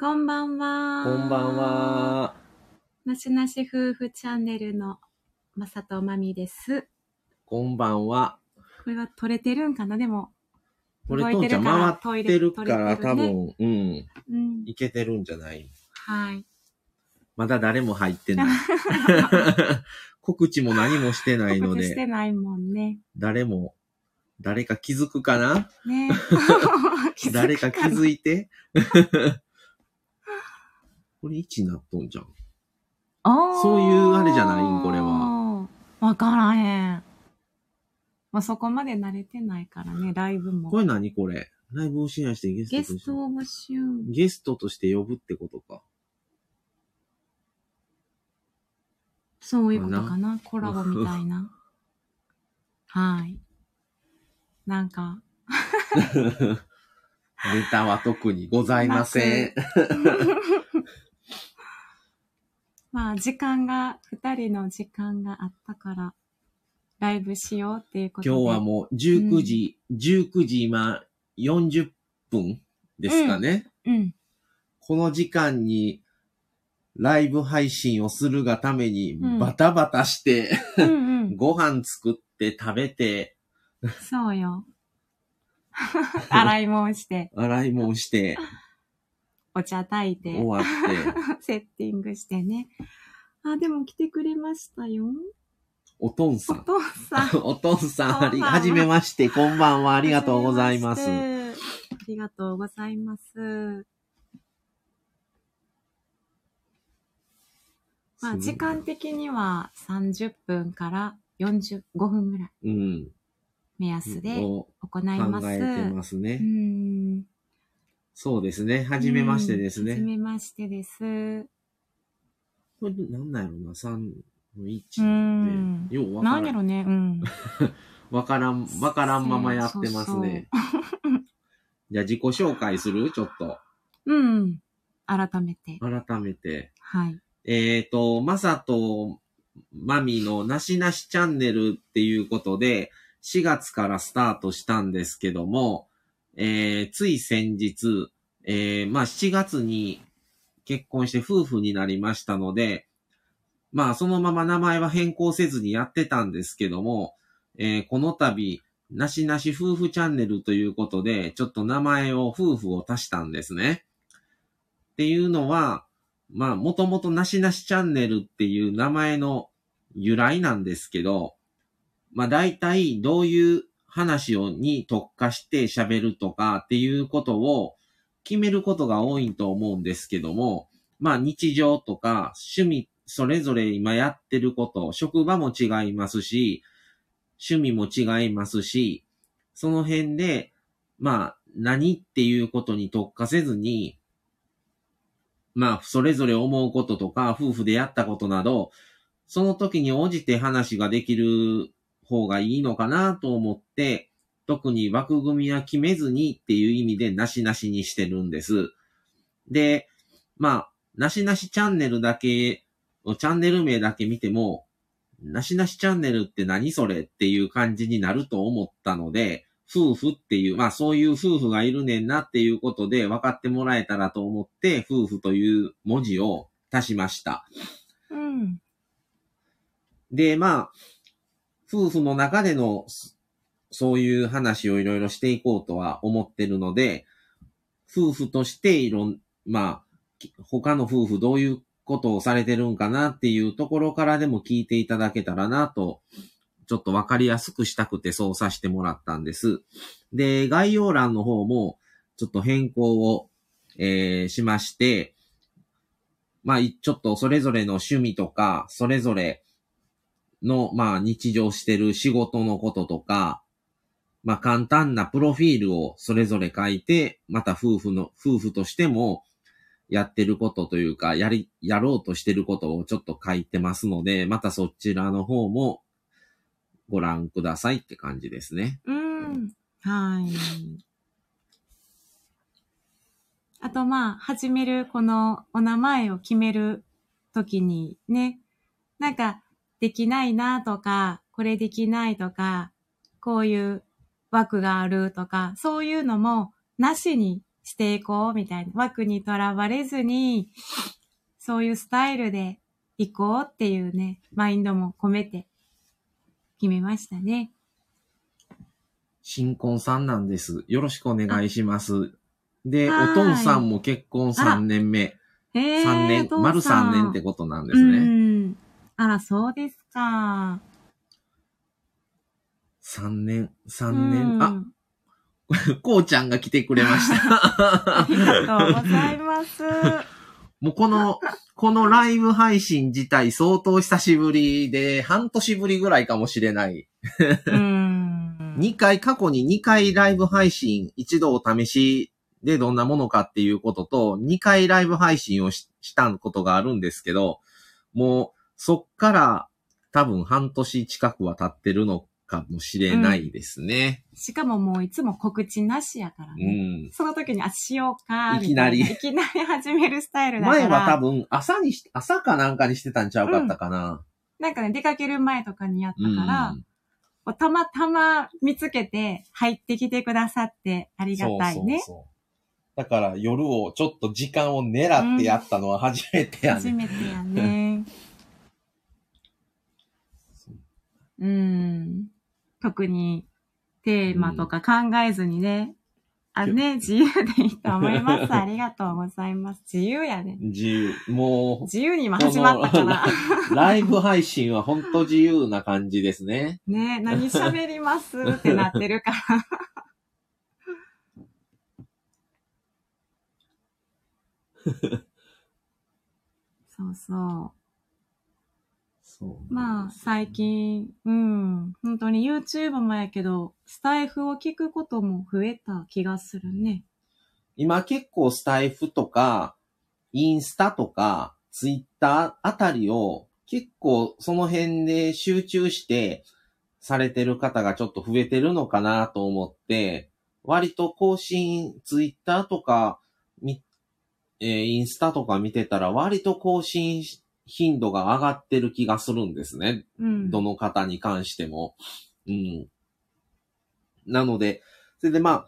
こんばんは。こんばん。は。なしなし夫婦チャンネルのまさとまみです。こんばんは。これは撮れてるんかな？でも、これ、動とんちゃんいてるから回ってるから、多分、うん、うん。いけてるんじゃない？はい。まだ誰も入ってない。告知も何もしてないの告知してで、ないもんね。誰も、誰か気づくかな？ね。誰か気づいいて？これ1なっとんじゃん。そういうあれじゃない？んこれは。わからへん。まあ、そこまで慣れてないからね、ライブも。これ何これ？ライブをシェアしてゲストゲとしてストを募集。ゲストとして呼ぶってことか。そういうことかな。コラボみたいな。はい。なんか、ネタは特にございません。まあ、時間が、二人の時間があったから、ライブしようっていうことで。今日はもう19時、19時今40分ですかね。うん。この時間にライブ配信をするがためにうんバタバタして、うんうん。ご飯作って食べて、そうよ。洗い物して、洗い物してお茶炊いて終、わって、セッティングしてね。あ、でも来てくれましたよ。おとんおさん。父さん。おとん さん、あり、ははじめまして、こんばんは、ありがとうございます。ありがとうございます。まあ、時間的には30分から45分ぐらいうん。目安でを行います。考えてますうね。ん。そうですね。はじめましてですはじね。めましてです。これ、なんなんやろな、3のう1んで。ようわからんなんやろね、うん。わからん、わからんままやってますね。じゃあ自己紹介する？ちょっと。うん。改めて。改めて。はい。えっ、と、まさとまみのなしなしチャンネルっていうことで、4月からスタートしたんですけども、えー、つい先日、えー、まあ7月に結婚して夫婦になりましたので、まあそのまま名前は変更せずにやってたんですけども、えーこの度、なしなし夫婦チャンネルということで、ちょっと名前を夫婦を足したんですね。っていうのは、まあ、もともとなしなしチャンネルっていう名前の由来なんですけど、まあ大体どういう話をに特化して喋るとかっていうことを決めることが多いと思うんですけども、まあ日常とか趣味、それぞれ今やってること、職場も違いますし、趣味も違いますし、その辺で、まあ何っていうことに特化せずに、まあ、それぞれ思うこととか、夫婦でやったことなど、その時に応じて話ができる方がいいのかなと思って、特に枠組みは決めずにっていう意味でなしなしにしてるんです。で、まあ、なしなしチャンネルだけ、チャンネル名だけ見ても、なしなしチャンネルって何それっていう感じになると思ったので、夫婦っていう、まあそういう夫婦がいるねんなっていうことで分かってもらえたらと思って、夫婦という文字を足しました。うん。で、まあ、夫婦の中での、そういう話をいろいろしていこうとは思ってるので、夫婦としていろん、まあ、他の夫婦どういうことをされてるんかなっていうところからでも聞いていただけたらなと、ちょっとわかりやすくしたくてそうさせてもらったんです。で、概要欄の方もちょっと変更を、えーしまして、まあ、ちょっとそれぞれの趣味とか、それぞれの、まあ、日常してる仕事のこととか、まあ、簡単なプロフィールをそれぞれ書いて、また夫婦の、夫婦としても、やってることというか、やり、やろうとしてることをちょっと書いてますので、またそちらの方もご覧くださいって感じですね。うん。はい。あと、まあ、始める、このお名前を決めるときにね、なんか、できないなとか、これできないとか、こういう枠があるとか、そういうのもなしにしていこうみたいな。枠にとらわれずに、そういうスタイルで行こうっていうね、マインドも込めて決めましたね。新婚さんなんです。よろしくお願いします。で、おとんさんも結婚3年目。えー、3年、丸3年ってことなんですうね。ん。あら、そうですか。3年、3う年、んあ、こうちゃんが来てくれましありた。がとうございます。もうこの、このライブ配信自体相当久しぶりで、半年ぶりぐらいかもしれない。うん。2回、過去に2回ライブ配信、一度お試しでどんなものかっていうことと、2回ライブ配信をししたことがあるんですけど、もうそっから多分半年近くは経ってるのかもしれないですね。しかももういつも告知なしやからうね。ん。その時に、あ、しようか、いきなりみたいいきなり始めるスタイルだから。前は多分朝にし、朝かなんかにしてたんちゃうかったかな。なんかね、出かける前とかにやったうん。から、こうたまたま見つけて入ってきてくださってありがたいね。そうそうそう。だから夜をちょっと時間を狙ってやったのは初めてやね。初めてやね。うん。特にテーマとか考えずにね。あ、ね、自由でいいと思います。ありがとうございます。自由やね。自由。も自由に今始まったから。う、ライブ配信は本当自由な感じですね。ね、何喋りますってなってるから。そうそう。まあ、最近、うん、本当に YouTube もやけど、スタイフを聞くことも増えた気がするね。今結構スタイフとか、インスタとか、ツイッターあたりを結構その辺で集中してされてる方がちょっと増えてるのかなと思って、割と更新、ツイッターとか、みえーインスタとか見てたら割と更新頻度が上がってる気がするんですね。うん。どの方に関しても。うん。なので、それでまあ、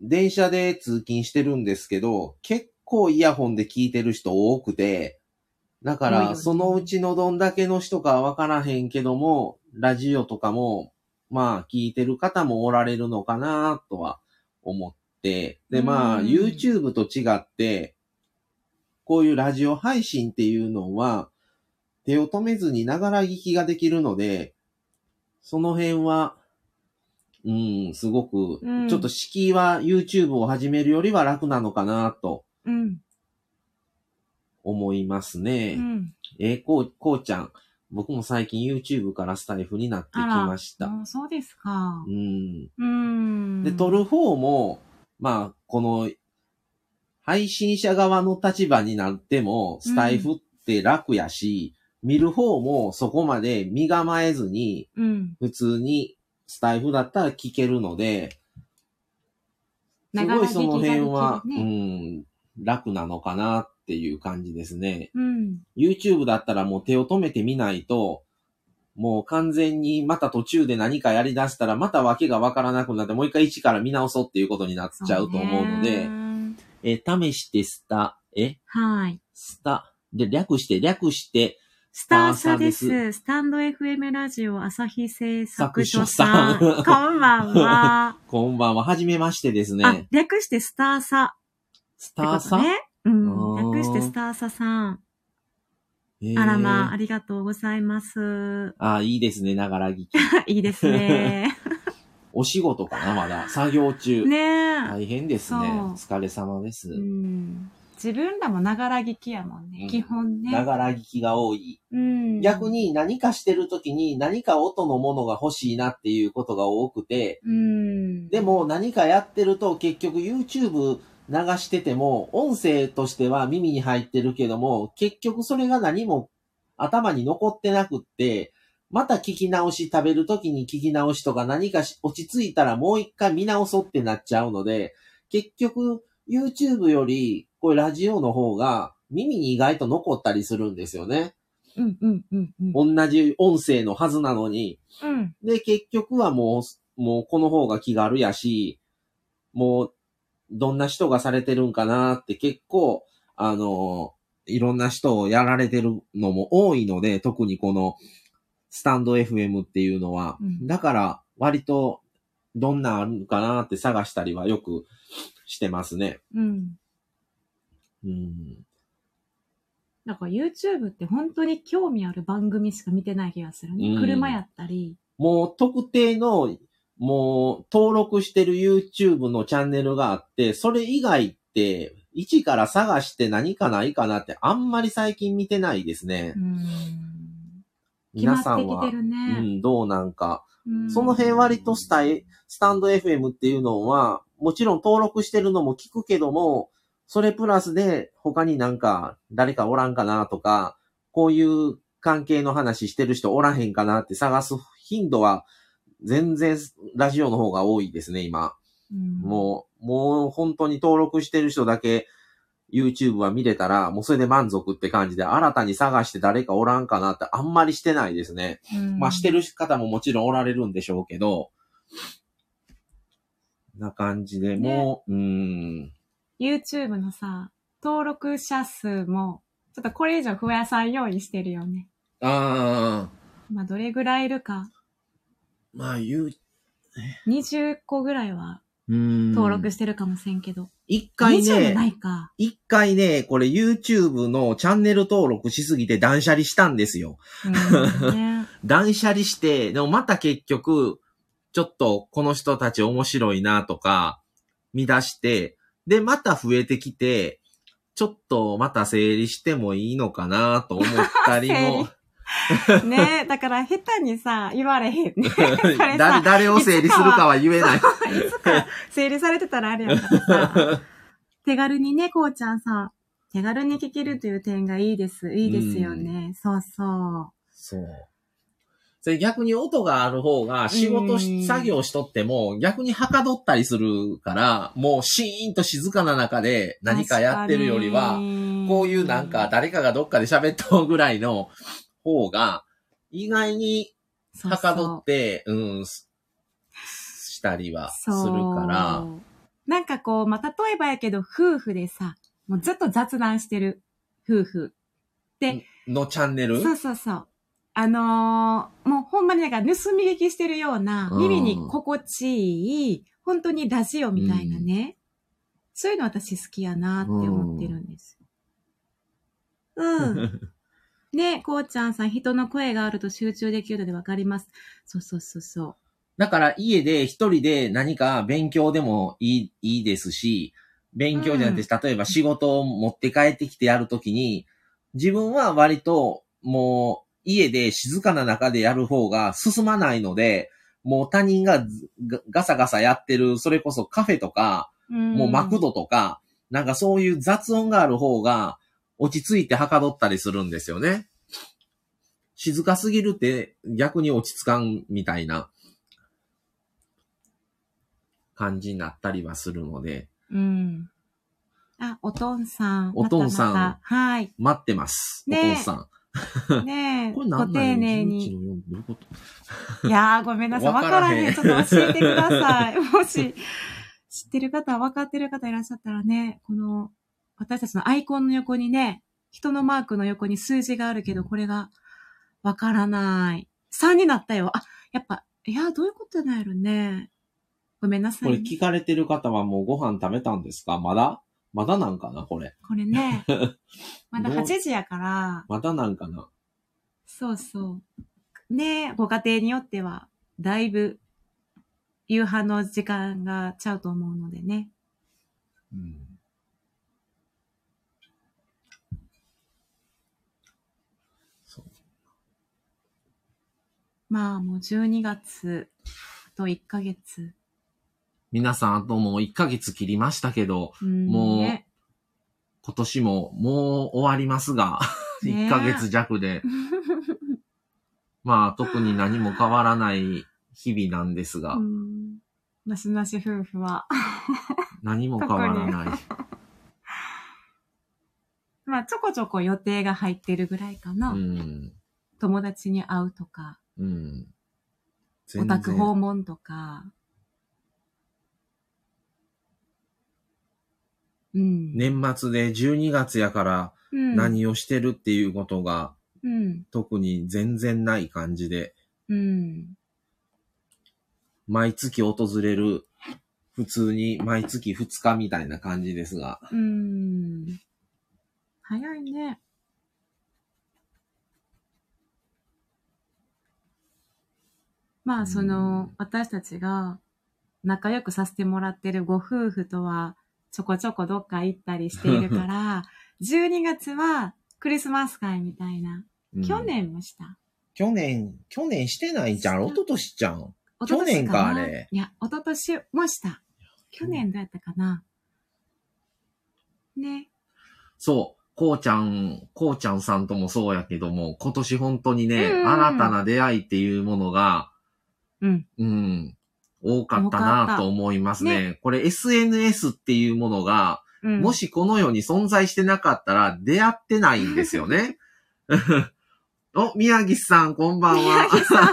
電車で通勤してるんですけど、結構イヤホンで聞いてる人多くて、だから、そのうちのどんだけの人かわからへんけども、ラジオとかも、まあ、聞いてる方もおられるのかなとは思って、で、まあ、うん YouTube と違って、こういうラジオ配信っていうのは、手を止めずにながら聞きができるので、その辺は、うん、すごく、うんちょっと敷居は YouTube を始めるよりは楽なのかなとうん。思いますね。うん。えーこう、こうちゃん。僕も最近 YouTube からスタイフになってきました。そうですかう。ん。うん。で、撮る方も、まあ、この、配信者側の立場になっても、スタイフって楽やし、見る方もそこまで身構えずに、うん。普通にスタイフだったら聞けるので、すごいその辺は、ながら聞きができるうん、楽なのかなっていう感じですね。うん。YouTube だったらもう手を止めてみないと、もう完全にまた途中で何かやり出したらまた訳がわからなくなってもう一回一から見直そうっていうことになっちゃうと思うので、ねえ、試してスタ、え、はい。スタ、で、略して、略して、スターサです。スタンド FM ラジオ朝日製作所さん。さん こんばんは。こんばんは、はじめましてですあね。、略してスターサスターサ。うん。略してスターサさん。えーあらまあ、ありがとうございます。あ、いいですね、ながら聞き。いいですね。お仕事かな、まだ。作業中。ねえ。大変ですね。お疲れ様です。うん。自分らもながら聞きやもんね。うん基本ね。ながら聞きが多い。うん。逆。に何かしてる時に何か音のものが欲しいなっていうことが多くて、うん。でも何かやってると結局 YouTube 流してても音声としては耳に入ってるけども結局それが何も頭に残ってなくってまた聞き直し食べる時に聞き直しとか何かし落ち着いたらもう一回見直そうってなっちゃうので結局 YouTube よりこういうラジオの方が耳に意外と残ったりするんですよね。うんうんうんうん。同じ音声のはずなのに。うん。で、結局はもう、もうこの方が気軽やし、もう、どんな人がされてるんかなって結構、あの、いろんな人をやられてるのも多いので、特にこの、スタンド FM っていうのは、うんだから、割と、どんなんあるかなって探したりはよくしてますね。うん。うん。だから YouTube って本当に興味ある番組しか見てない気がするね。うん車やったり。もう特定の、もう登録してる YouTube のチャンネルがあって、それ以外って、一から探して何かないかなってあんまり最近見てないですねう。ん。皆さんは、ね。うん、どうなんか。うんその辺割とスタイ、スタンド FM っていうのは、もちろん登録してるのも聞くけども、それプラスで他になんか誰かおらんかなとか、こういう関係の話してる人おらへんかなって探す頻度は全然ラジオの方が多いですね、今。うんもう、もう本当に登録してる人だけ YouTube は見れたら、もうそれで満足って感じで、新たに探して誰かおらんかなってあんまりしてないですね。うんまあしてる方ももちろんおられるんでしょうけど、な感じで、もう、うーん。YouTube のさ、登録者数も、ちょっとこれ以上増やさんようにしてるよね。ああ、まあ、どれぐらいいるか。まあ言う、20個ぐらいは。登録してるかもしれんけど。一回20もなね。一回ね、これ YouTube のチャンネル登録しすぎて断捨離したんですよ。うん、ね。断捨離して、でもまた結局、ちょっとこの人たち面白いなとか、見出して、で、また増えてきて、ちょっとまた整理してもいいのかなと思ったりも、ねだから下手にさ、言われへんね。れさ誰、誰を整理するかは言えない。いつか整理されてたらあれやからさ。手軽にね、こうちゃんさ、手軽に聞けるという点がいいです。いいですよね。そうそう。そう。それ逆に音がある方が仕事し、うん作業しとっても逆にはかどったりするから、もうシーンと静かな中で何かやってるよりは、こういうなんか誰かがどっかで喋っとうぐらいの方が意外にはかどって、うん、すしたりはするから、そうなんかこう、まあ、例えばやけど、夫婦でさ、もうずっと雑談してる夫婦。のチャンネル？そうそうそう。あのーもうほんまになんか盗み聞きしてるような、うん耳に心地いい、本当にラジオみたいなね。そういうの私好きやなって思ってるんですよ。うん。ねこうちゃんさん、人の声があると集中できるのでわかります。そうそうそうそう。だから家で一人で何か勉強でもいい、いいですし、勉強じゃなくて、例えば仕事を持って帰ってきてやるときに、自分は割ともう家で静かな中でやる方が進まないので、もう他人がガサガサやってる、それこそカフェとか、もうマクドとか、なんかそういう雑音がある方が落ち着いてはかどったりするんですよね。静かすぎるって逆に落ち着かんみたいな感じになったりはするので、うん。あ、おとんさん。おとんさんまたまたはい。待ってます。ねえお父さん。ねえ、これご何なの丁寧 ?11 に。の4どういうこと？いやー、ごめんなさい。わわかららへん。ちょっと教えてください。もし、知ってる方、分かってる方いらっしゃったらね、この、私たちのアイコンの横にね、人のマークの横に数字があるけど、これが、わからない。3になったよ。あ、やっぱ、いやー、どういうことなんやろね。ごめんなさいね、これ聞かれてる方はもうご飯食べたんですか？まだ？まだなんかなこれ。これね、まだどう8時やから、まだなんかなそうそう。ねご家庭によっては、だいぶ、夕飯の時間がちゃうと思うのでね。うん。そう。まあもう12月、あと1ヶ月。皆さん、あともう1ヶ月切りましたけど、うんもうね。今年ももう終わりますが、ね1ヶ月弱で、まあ特に何も変わらない日々なんですが、うん。なしなし夫婦は。何も変わらない。まあちょこちょこ予定が入ってるぐらいかな。うん。友達に会うとか、うん。お宅訪問とか。うん。年末で12月やからうん、何をしてるっていうことがうん。特に全然ない感じで、うん。毎月訪れる、普通に毎月2日みたいな感じですが、うん。早いね。まあ、その、私たちが仲良くさせてもらってるご夫婦とは、ちょこちょこどっか行ったりしているから、12月はクリスマス会みたいな。うん去年もした。去年、去年してないんじゃん。した一昨年じゃん。去年かなあれいや、一昨年もした。去年どうやったかな。ね。そう。こうちゃん、こうちゃんさんともそうやけども、今年本当にね、うんうん新たな出会いっていうものが、うん。うん、多かったなと思いますね。これ SNS っていうものが、うん、もしこの世に存在してなかったら出会ってないんですよね。お、宮城さん、こんばんは。宮城さ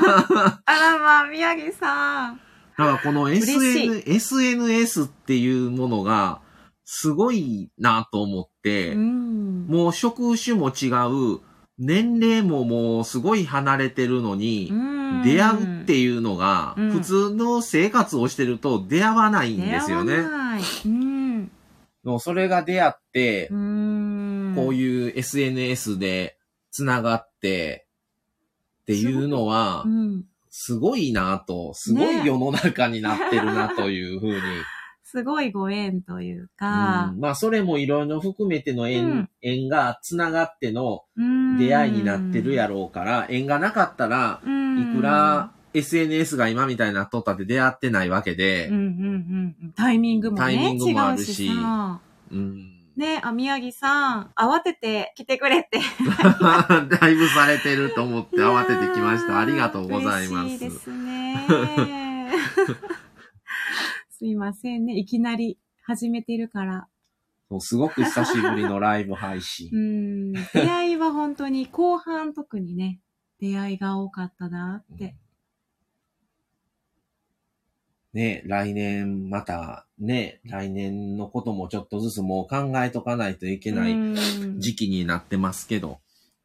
あらまあ、宮城さん。だからこの SN SNS っていうものが、すごいなと思って、うん。もう職種も違う、年齢ももうすごい離れてるのに、うん出会うっていうのが、うん普通の生活をしてると出会わないんですよね。うん。もうそれが出会って、うん。こうう。いう SNS で繋がって、っていうのはう、ん。すごいなと、すごい世の中になってるなというふうに。すごいご縁といううかん、まあ、それもいろいろ含めての縁、うん縁が繋がってのうん出会いになってるやろうから、縁がなかったら、うんいくら SNS が今みたいになっとったって出会ってないわけでうん、うんうんうん。タイミングもね、タイミングもあるし。うん。ね、あ、宮城さん、慌てて来てくれって。だいぶされてると思って慌ててきました。ありがとうございま。嬉しいですすね。すいませんね。いきなり始めてるから。そうすごく久しぶりのライブ配信 う。ん。出会いは本当に後半特にね、出会いが多かったなって。ね、来年また、ね、来年のこともちょっとずつもう考えとかないといけないうん時期になってますけど、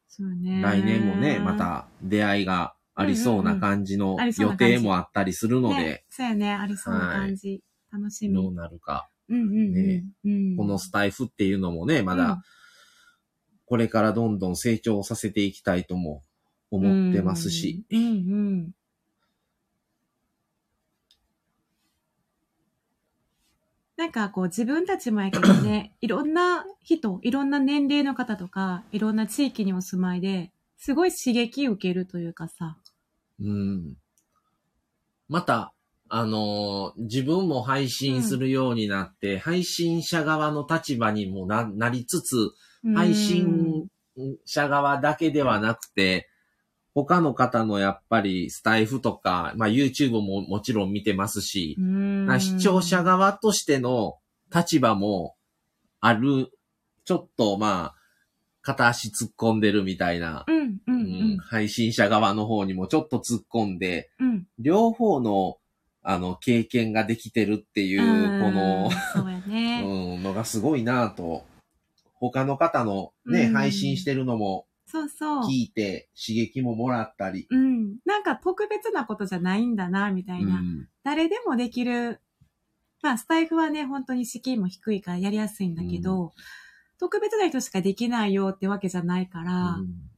そうね。来年もね、また出会いがありそうな感じの予定もあったりするのねで、そうやね、ありそうな感じ。楽しみ。どうなるか。うんうんうん。ねうん、このスタイフっていうのもね、まうんだ、これからどんどん成長させていきたいとも思ってますし、。うんうん。なんかこう自分たちもやけどね、いろんな人、いろんな年齢の方とか、いろんな地域にお住まいで、すごい刺激受けるというかさ。うん。また、あのー自分も配信するようになって、配信者側の立場にもななりつつ、配信者側だけではなくて、他の方のやっぱりスタイフとか、まあ YouTube ももちろん見てますし、視聴者側としての立場もある、ちょっとまあ、片足突っ込んでるみたいな、うんうんううんん配信者側の方にもちょっと突っ込んで、うん。両方の、あの、経験ができてるっていう、このうん、そうやね。うん、のがすごいなと。他の方のね、うん配信してるのもそうそう。聞いて刺激ももらったり。うん。なんか特別なことじゃないんだな、みたいな。うん誰でもできる。まあ、スタイフはね、本当に敷居も低いからやりやすいんだけど、特別な人しかできないよってわけじゃないから、うん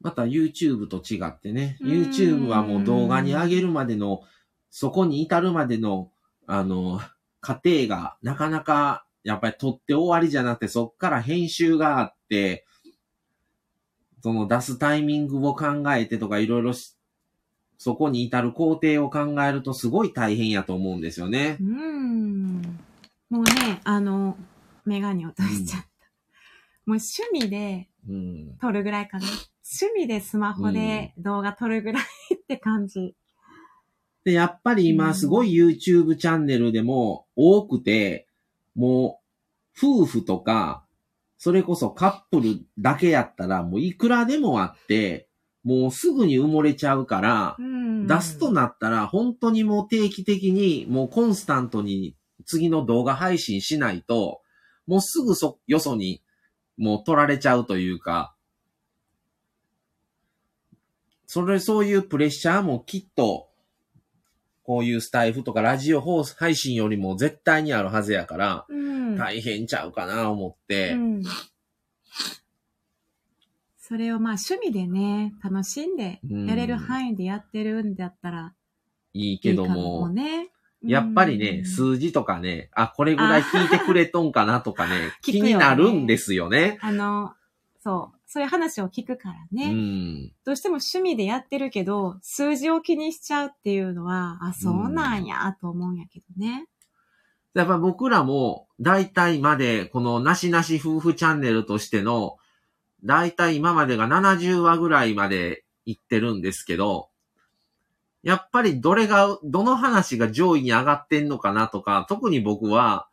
また YouTube と違ってね、うん YouTube はもう動画に上げるまでの、そこに至るまでの、あの、過程がなかなか、やっぱり撮って終わりじゃなくて、そっから編集があって、その出すタイミングを考えてとかいろいろしそこに至る工程を考えるとすごい大変やと思うんですよねう。ん。もうね、あの、メガネ落としちゃった。もう趣味でうん。撮るぐらいかな。趣味でスマホで動画撮るぐらいって感じ。で、やっぱり今すごい YouTube チャンネルでも多くて、もう夫婦とか、それこそカップルだけやったらもういくらでもあって、もうすぐに埋もれちゃうから、うん。出すとなったら本当にもう定期的にもうコンスタントに次の動画配信しないと、もうすぐそ、よそに、もう取られちゃうというか、それ、そういうプレッシャーもきっと、こういうスタイフとかラジオ放送配信よりも絶対にあるはずやから、うん。大変ちゃうかな思って、うん。それをまあ趣味でね、楽しんでうんやれる範囲でやってるんだったらいいいけども。やっぱりね、うん数字とかね、あ、これぐらい聞いてくれとんかなとかね 気になるんですよね。あの、そう、そういう話を聞くからうね。ん。どうしても趣味でやってるけど、数字を気にしちゃうっていうのは、あ、そうなんや、と思うんやけどね。やっぱ僕らも、大体まで、このなしなし夫婦チャンネルとしての、大体今までが70話ぐらいまで行ってるんですけど、やっぱりどれが、どの話が上位に上がってんのかなとか、特に僕は、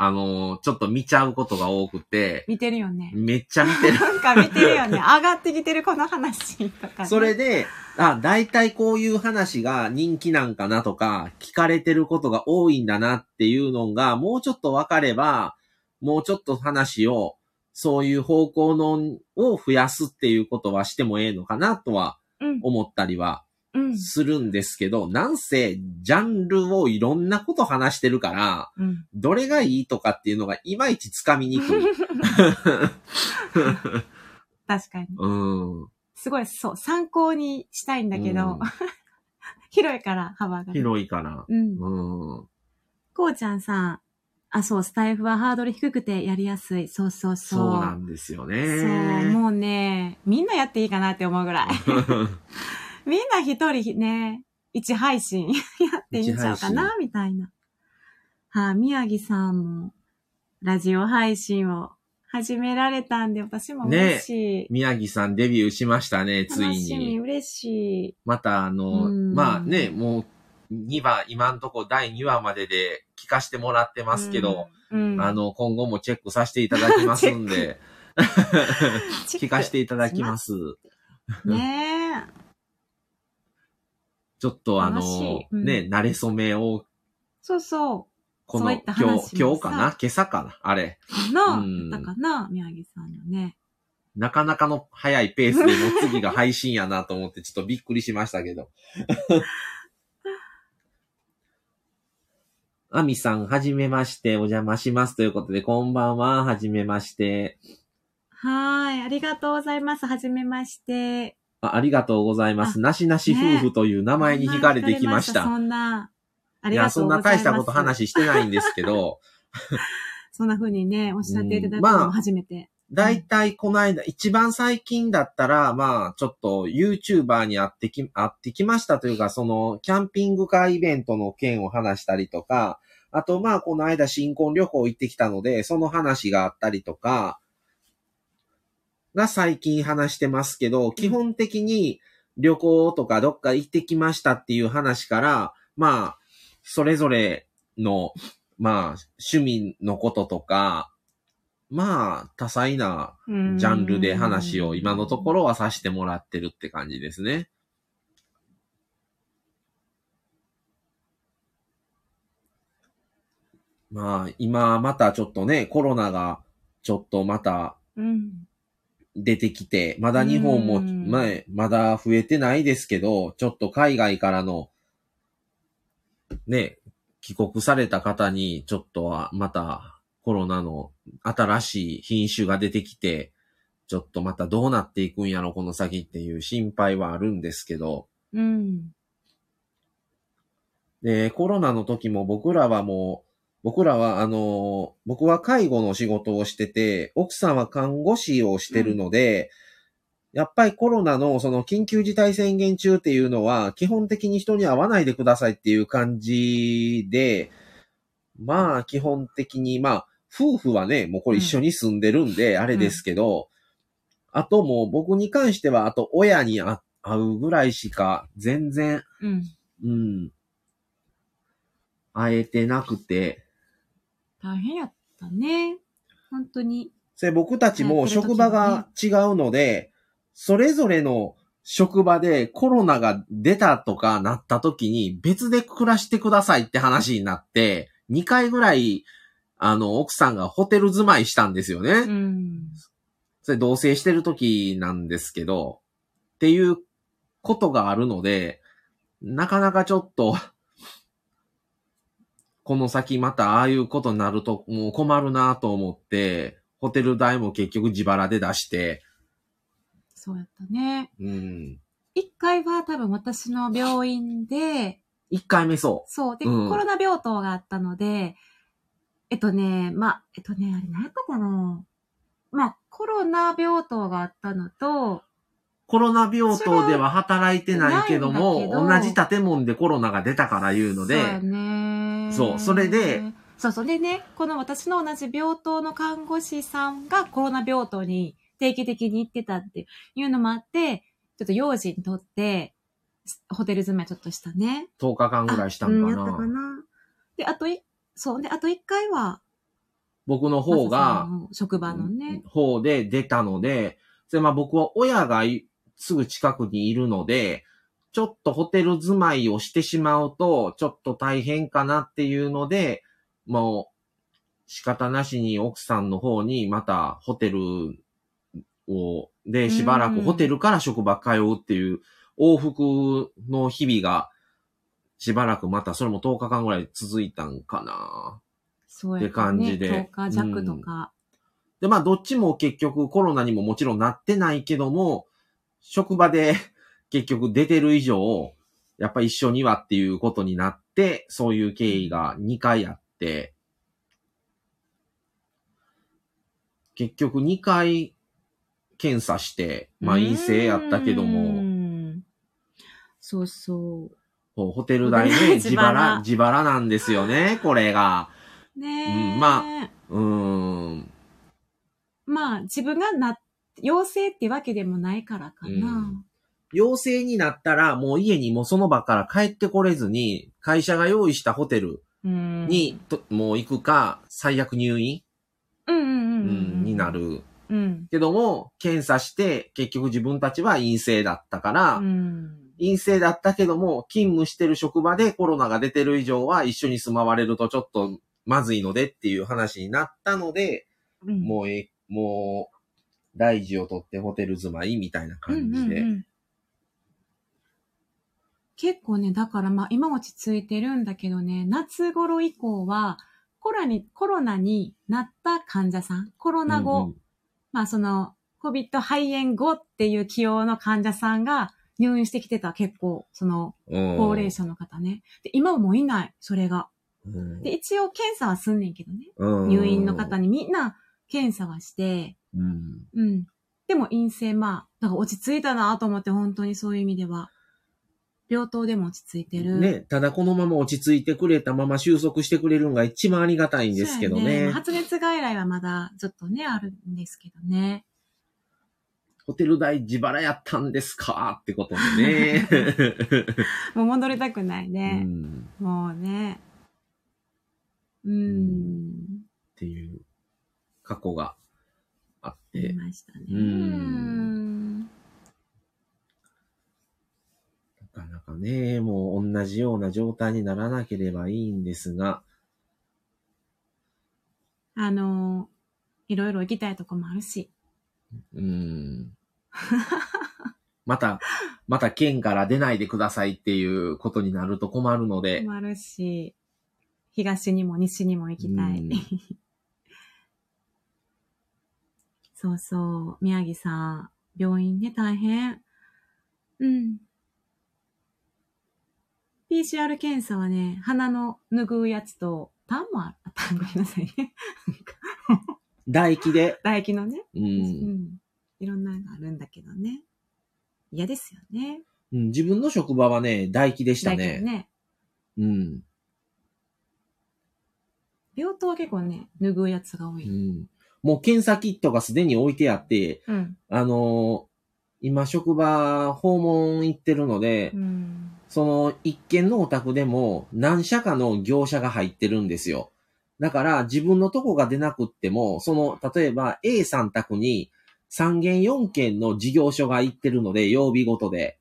あの、ちょっと見ちゃうことが多くて、見てるよね。めっちゃ見てる。なんか見てるよね。上がってきてるこの話とか、ね。それで、あ、大体こういう話が人気なんかなとか、聞かれてることが多いんだなっていうのが、もうちょっと分かれば、もうちょっと話を、そういう方向の、を増やすっていうことはしてもええのかなとはうん、思ったりはうん、するんですけど、なんせ、ジャンルをいろんなこと話してるから、うん。どれがいいとかっていうのがいまいちつかみにくい。確かに。うん。すごい、そう、参考にしたいんだけど、うん 広いから、幅が。広いから。うん。うん。こうちゃんさん、あ、そう、スタイフはハードル低くてやりやすい。そうそうそう。そうなんですよそう、ね。もうね、みんなやっていいかなって思うぐらい。みんな一人ね、一配信やっていいんちゃうか一なみたいな。はあ、宮城さんも、ラジオ配信を始められたんで、私も嬉しい。宮城さんデビューしましたね、つい楽しみ、に。嬉しい。またあの、うんまあね、もう2話、今んとこ第2話までで聞かしてもらってますけど、うん、うんあ、の、今後もチェックさせていただきますんで、聞かせていただきます。ねえ。ちょっとあのい、うんね、慣れ初めを、そうそう。この、今話日、今日かな今朝かなあれ。かな、うんだかな宮城さんのね。なかなかの早いペースでもう次が配信やなと思ってちょっとびっくりしましたけど。アミさん、はじめまして、お邪魔します。ということで、こんばんは、はじめまして。はーい。ありがとうございます。はじめまして。あありがとうございます。なしなし夫婦という名前に惹かれてきました。そんな、あいや、りがとそうんなございます。大したこと話してないんですけど、そんな風にね、おっしゃっていただくのも初めて。だいたいこの間、一番最近だったら、まあ、ちょっと YouTuber に会ってき、会ってきましたというか、その、キャンピングカーイベントの件を話したりとか、あと、まあ、この間新婚旅行行ってきたので、その話があったりとか、が最近話してますけど、基本的に旅行とかどっか行ってきましたっていう話から、まあ、それぞれの、まあ、趣味のこととか、まあ、多彩なジジャンルで話を今のところはさせてもらってるって感じですね。まあ、今またちょっとね、コロナがちょっとまたうん。出てきて、まだ日本もうん前、まだ増えてないですけど、ちょっと海外からの、ね、帰国された方に、ちょっとはまたコロナの新しい品種が出てきて、ちょっとまたどうなっていくんやろ、この先っていう心配はあるんですけど、うん。で、コロナの時も僕らはもう、僕らは、あの、僕は介護の仕事をしてて、奥さんは看護師をしてるので、やっぱりコロナのその緊急事態宣言中っていうのは、基本的に人に会わないでくださいっていう感じで、まあ基本的に、まあ、夫婦はね、もうこれ一緒に住んでるんで、あれですけど、あともう僕に関しては、あと親に会会うぐらいしか、全然、うん。うん。会えてなくて。大変やったね。本当に。で僕たちも職場が違うので、それぞれの職場でコロナが出たとかなった時に別で暮らしてくださいって話になって、2回ぐらい、あの、奥さんがホテル住まいしたんですよね。うん。それ同棲してる時なんですけど、っていうことがあるので、なかなかちょっと、この先またああいうことになるともう困るなと思って、ホテル代も結局自腹で出して、そうやったね。うん。一回は多分私の病院で、1回目そそう。で、うんコロナ病棟があったので、えっとね、まあ、えっとね、あれ何やったかなまあ、コロナ病棟があったのと、う。コロナ病棟では働いてないけども、ど同じ建物でコロナが出たから言うので、そうやね。そうそれで、そう、それでね、この私の同じ病棟の看護師さんがコロナ病棟に定期的に行ってたっていうのもあって、ちょっと用心とって、ホテル住まいちょっとしたね。10日間ぐらいしたんうん、かな。やったかな。で、あとい、そう。で、あと一回は、僕の方が、んの職場のね。方で出たので、それまあ僕は親がいすぐ近くにいるので、ちょっとホテル住まいをしてしまうと、ちょっと大変かなっていうので、もう仕方なしに奥さんの方にまたホテルを、でしばらくうんホテルから職場通うっていう往復の日々が、しばらくまたそれも10日間ぐらい続いたんかな。そうやね。って感じで10日弱とか。で、まあ、どっちも結局コロナにももちろんなってないけども、職場で結局出てる以上、やっぱ一緒にはっていうことになって、そういう経緯が2回あって、結局2回検査して、まあ陰性やったけどうも、んそうそう。ホテル代ね、自自腹腹、自腹なんですよね、これが。ねえ。うんまうーん。まあ、自分がな、陽性ってわけでもないからかな。陽性になったら、もう家にもうその場から帰ってこれずに、会社が用意したホテルうん。に、ともう行くか、最悪入院、にな。る。うん。けども、検査して、結局自分たちは陰性だったから、うん。陰性だったけども、勤務してる職場でコロナが出てる以上は一緒に住まわれるとちょっとまずいのでっていう話になったので、うんもうえ、もう、大事を取ってホテル住まいみたいな感じで。うんうんうん結構ね、だからまあ今落ち着いてるんだけどね、夏頃以降はコロナに、コロナになった患者さん、コロナ後、うんまあその、COVID 肺炎後っていう起用の患者さんが入院してきてた結構、そのうん高齢者の方ね。で、今はもういない、それが。うんで、一応検査はすんねんけどね。うん入院の方にみんな検査はして、うんうん。でも陰性、まあ、だから落ち着いたなと思って、本当にそういう意味では。病棟でも落ち着いてる。ね、ただこのまま落ち着いてくれたまま収束してくれるのが一番ありがたいんですけどね。そうやまあ発熱外来はまだちょっとね、あるんですけどね。ホテル代自腹やったんですかってことでね。もう戻りたくないうね。ん、もうね。うーん。っていう過去があっありて、ましたね。うんうんなかね、もう同じような状態にならなければいいんですが、あの、いろいろ行きたいとこもあるし。うん。また、また県から出ないでくださいっていうことになると困るので、もあるし、東にも西にも行きたい。うんそうそう、宮城さん、病院で大変。うん。PCR 検査はね、鼻の拭うやつと、痰もある。あ痰ごめんなさいね。唾液で、唾液のね。う、うんん。いろんなのがあるんだけどね。嫌ですよね。うん自分の職場はね、唾液でしたね。ね。うん。病棟は結構ね、拭うやつが多うい。ん。もう検査キットがすでに置いてあって、うん。あのー今職場訪問行ってるので、うん。その一軒のお宅でも何社かの業者が入ってるんですよ。だから自分のとこが出なくっても、その、例えば A さん宅に3軒4軒の事業所が行ってるので、曜日ごとで。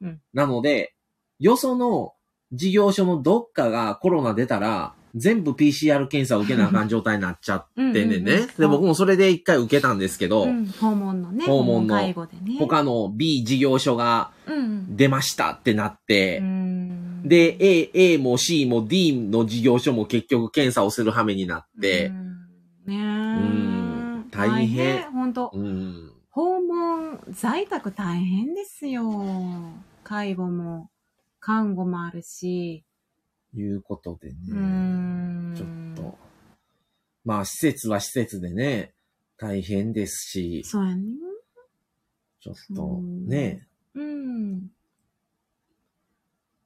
うんなので、よその事業所のどっかがコロナ出たら、全部 PCR 検査を受けなあかん状態になっちゃってんねんね。うんうんうんで、僕もそれで一回受けたんですけど、うん、訪問のね。訪問のね。他の B 事業所がうん。出ましたってなって、うんで、A、A も C も D の事業所も結局検査をする羽目になってう、んねえ。うん大変本当うん。訪問、在宅大変ですよ。介護も、看護もあるし。いうことでね。ちょっと。まあ、施設は施設でね、大変ですし、そうやね。ちょっとうんね、うん。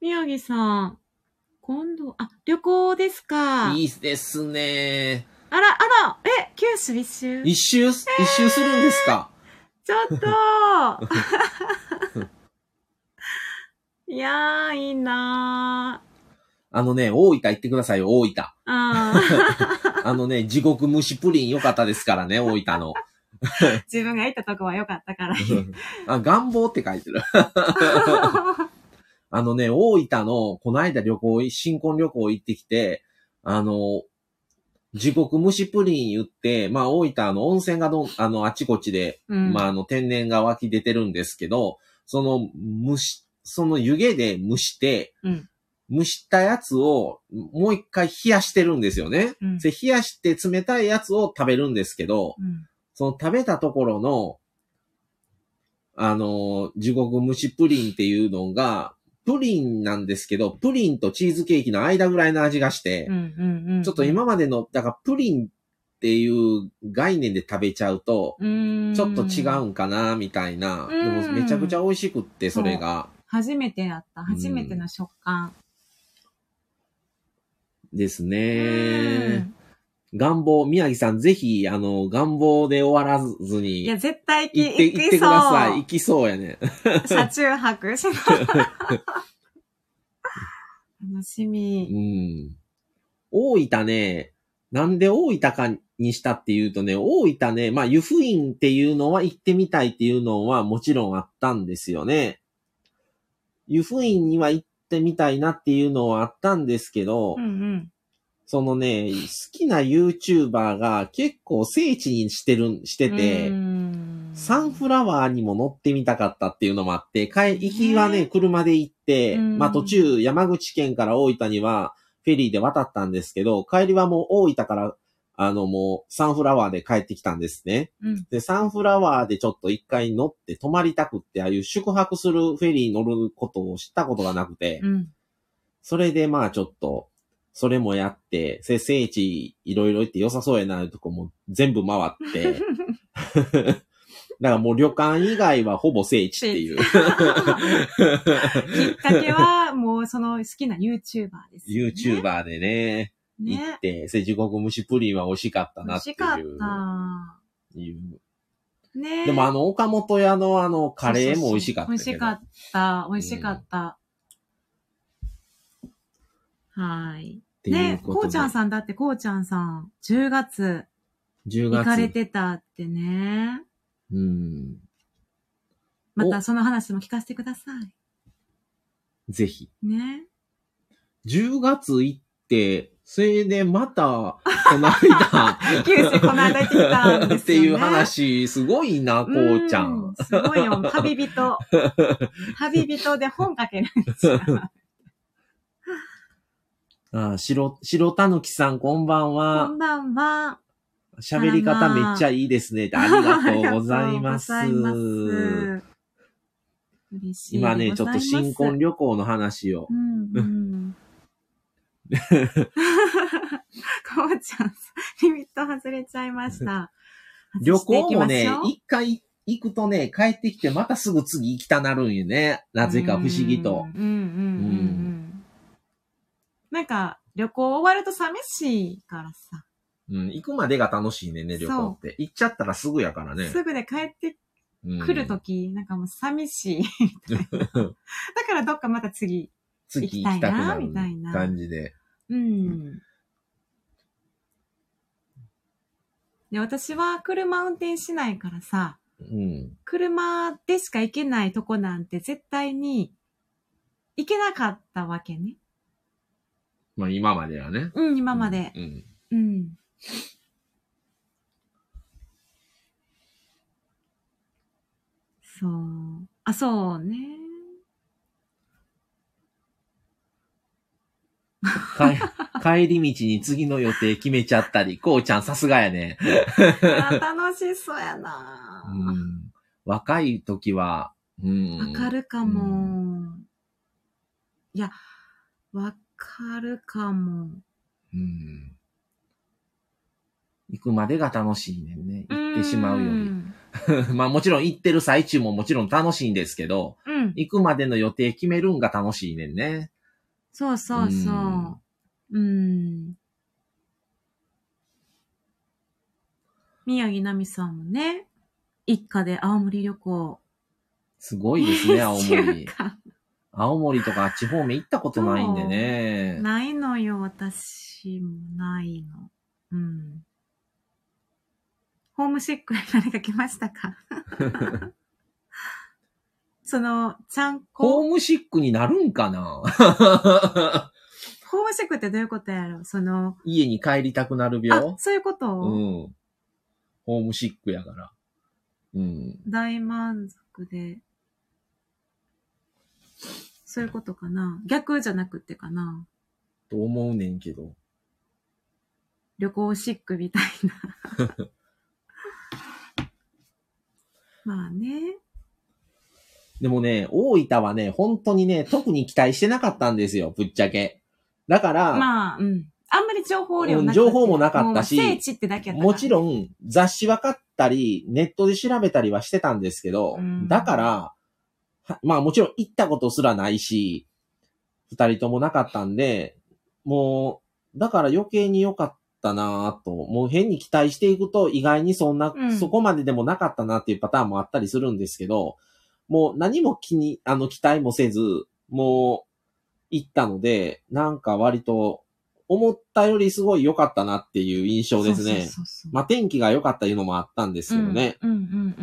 宮城さん、今度、あ、旅行ですか。いいですね。あら、あら、え、九州一周？一周、一周するんですか？ちょっと いやー、いいなあのね、大分行ってくださいよ、大分。ー。あ あのね、地獄蒸しプリン良かったですからね、大分の。ー 自分が行ったとこは良かったから。あ、願望って書いてる。あのね、大分の、この間旅行、新婚旅行行ってきて、あの、地獄蒸しプリン言って、まあ大分の温泉がどん、あの、あちこちで、うんまああの、天然が湧き出てるんですけど、その、蒸し、その湯気で蒸して、うん蒸したやつを、もう一回冷やしてるんですよね。うんで冷やして冷たいやつを食べるんですけど、うんその食べたところの、あの、地獄蒸しプリンっていうのが、プリンなんですけど、プリンとチーズケーキの間ぐらいの味がして、ちょっと今までの、だからプリンっていう概念で食べちゃうと、ちょっと違うんかな、みたいな。でうんもめちゃくちゃ美味しくって、それが。初めてやった。初めての食感。ですうね。ん願望、宮城さん、ぜひ、あの、願望で終わらずに、いや、絶対行って、行き行ってください。そう行きそうやね。車中泊し楽しうみ。ん。大分ね、なんで大分かにしたっていうとね、大分ね、まあ、湯布院っていうのは行ってみたいっていうのはもちろんあったんですよね。湯布院には行ってみたいなっていうのはあったんですけど、うんうん。そのね、好きな YouTuber が結構聖地にしてる、してて、サンフラワーにも乗ってみたかったっていうのもあって、帰、行きはね、ね。車で行って、うん。まあ途中山口県から大分にはフェリーで渡ったんですけど、帰りはもう大分から、あのもうサンフラワーで帰ってきたんですね。うん。で、サンフラワーでちょっと一回乗って泊まりたくって、ああいう宿泊するフェリー乗ることを知ったことがなくて、うん。それでまあちょっと、それもやって、せ聖地いろいろ行って良さそうやなとこも全部回って、だからもう旅館以外はほぼ聖地っていう。きっかけは、もうその好きな YouTuber ですよね。YouTuber でね、行ねっ。て、せ地獄蒸しプリンは美味しかった美なっていう。味しかった。いうねでもあの、岡本屋のあの、カレーも美味しかった。美味しかった。美味しかった。はい。ね、こうちゃんさんだって、こうちゃんさん、10月10月。行かれてたってね。うん。またその話も聞かせてくださぜひ。い。ね。10月行って、それでまた、この間、九州この間行ってきたんですよね。っていう話、すごいな、こうちゃん。う。すごいよ。旅人。旅人で本書けるんですよ。あ、白、白たぬきさん、こんばんこは。んばんは。喋り方めっちゃいいですね。ありがとうございます。ます。今ね、ちょっと新婚旅行の話をう。んうん。こうちゃん、リミット外れちゃいました。旅行もね一回行くとね、帰ってきてまたすぐ次行きたなるんよね。なぜか不思議と。うんうんうんうんうん。なんか、旅行終わると寂しいからさ。うん、行くまでが楽しいねんね、旅行って。行っちゃったらすぐやからね。すぐで帰ってうんくるとき、なんかもう寂しいみたいな。だからどっかまた次。次行きたくなる行きたいなみたいな感じで。うん。で、私は車運転しないからさ、うん。車でしか行けないとこなんて絶対に行けなかったわけね。まあ今まではね。うん、今まで。うん。うん。そう。あ、そうね。帰 帰り道に次の予定決めちゃったり、こうちゃんさすがやね。あ楽しそうやなうん、若い時は、うん。わかるかも。いや、わかるかも。うん。行くまでが楽しいねんね。行ってしまうより。ん。まあもちろん行ってる最中ももちろん楽しいんですけど、うん。行くまでの予定決めるんが楽しいねんね。そうそうそう。うん。宮城奈美さんもね、一家で青森旅行。すごいですね、青森。間 青森とかあっち方面行ったことないんでね。ないのよ、私もないの。うん。ホームシックに何か来ましたか？その、ちゃんこ、ホームシックになるんかな？ホームシックってどういうことやろ？その、家に帰りたくなるあ病、そういうこと、うん。ホームシックやから。うん。大満足で。そういうことかな？逆じゃなくてかな？と思うねんけど。旅行シックみたいな。まあね。でもね、大分はね、本当にね、特に期待してなかったんですよ、ぶっちゃけ。だから、まあ、うん。あんまり情報量なくて、うん情報もなかったし聖地ってだけもちろん雑誌分かったり、ネットで調べたりはしてたんですけど、うんだから、はまあもちろん行ったことすらないし、二人ともなかったんで、もう、だから余計に良かったなぁと、もう変に期待していくと意外にそんな、うんそこまででもなかったなっていうパターンもあったりするんですけど、もう何も気に、あの期待もせず、もう行ったので、なんか割と思ったよりすごい良かったなっていう印象ですね。そうそうそうそうまあ天気が良かったいうのもあったんですけどね。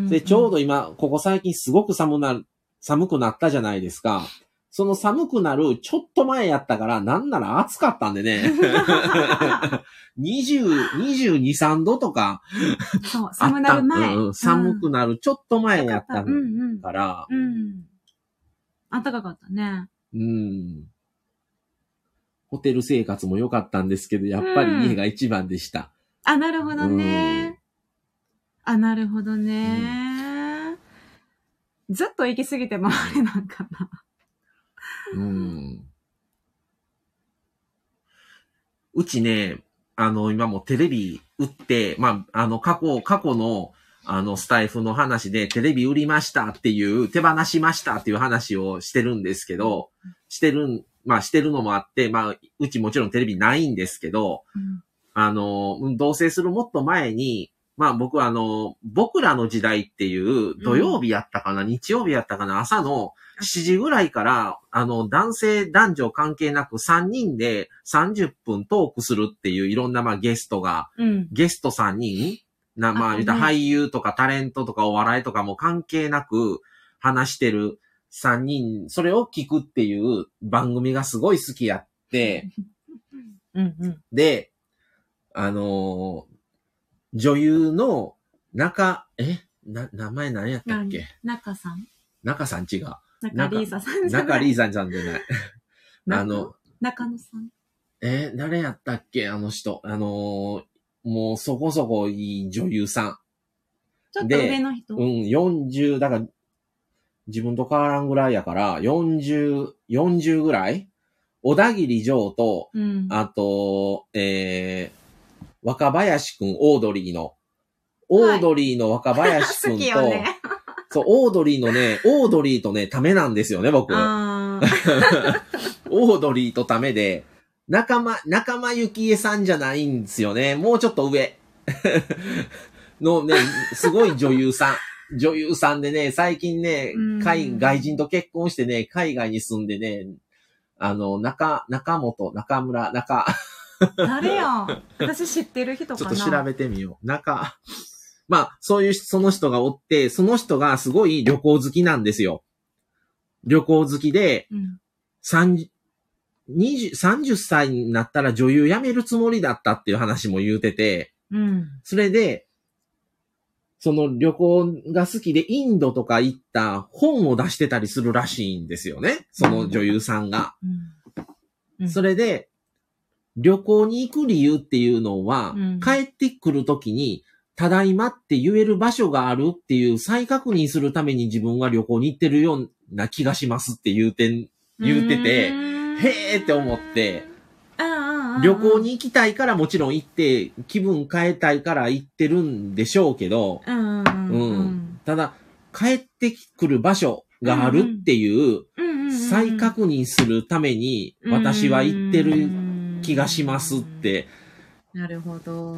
で、ちょうど今、ここ最近すごく寒なる、寒くなったじゃないですか。その寒くなるちょっと前やったから、なんなら暑かったんでね。20、22、3度とかそう。寒なる前。うん寒くなるちょっと前やったうんうん。から、うん。暖かかったね。うん。ホテル生活も良かったんですけど、やっぱり家が一番でした。あ、なるほどね。あ、なるほどね。ずっと行き過ぎてもあれなんかな。うん。うちね、あの、今もテレビ売って、まあ、あの、過去、過去の、あの、スタイフの話でテレビ売りましたっていう、手放しましたっていう話をしてるんですけど、してるん、まあ、してるのもあって、まあ、うちもちろんテレビないんですけど、うんあの、うん同棲するもっと前に、まあ僕はあの、僕らの時代っていう土曜日やったかな、日曜日やったかな、朝の7時ぐらいから、あの、男性男女関係なく3人で30分トークするっていういろんなまあゲストが、うん。ゲスト3人な、まああ言った俳優とかタレントとかお笑いとかも関係なく話してる3人、それを聞くっていう番組がすごい好きやって、うんうん。で、あのー女優の中、え？な、名前何やったっけ？中さん中さん違う。中リーサさんじゃない中リーさんじゃない。中 あの、中野さん。え？ー誰やったっけ？あの人。あのーもうそこそこいい女優さちょっと上の人？ん。うん、40、だから、自分と変わらんぐらいやから、40、40ぐらい？小田切城と、うん。あと、えー、若林くん、オードリーの。オードリーの若林くん好と、きよね。そう、オードリーのね、オードリーとね、ためなんですよね、僕。オードリーとためで、仲間、仲間由紀恵さんじゃないんですよね。もうちょっと上。のね、すごい女優さん。女優さんでね、最近ねうん、海外人と結婚してね、海外に住んでね、あの、中、中本、中村、中、誰やん私知ってる人かなちょっと調べてみよう。中、まあ、そういう、その人がおって、その人がすごい旅行好きなんですよ。旅行好きで、うん。30 20 30歳になったら女優辞めるつもりだったっていう話も言うてて、うん。それで、その旅行が好きでインドとか行った本を出してたりするらしいんですよね。その女優さんが。うん。それで、旅行に行く理由っていうのは、うん。帰ってくるときに、ただいまって言える場所があるっていう再確認するために自分が旅行に行ってるような気がしますって言うてん、言うてて、へーって思って、旅行に行きたいからもちろん行って、気分変えたいから行ってるんでしょうけど、うんうんただ、帰ってくる場所があるっていう、うんうんうん再確認するために私は行ってる気がしますって、なるほど。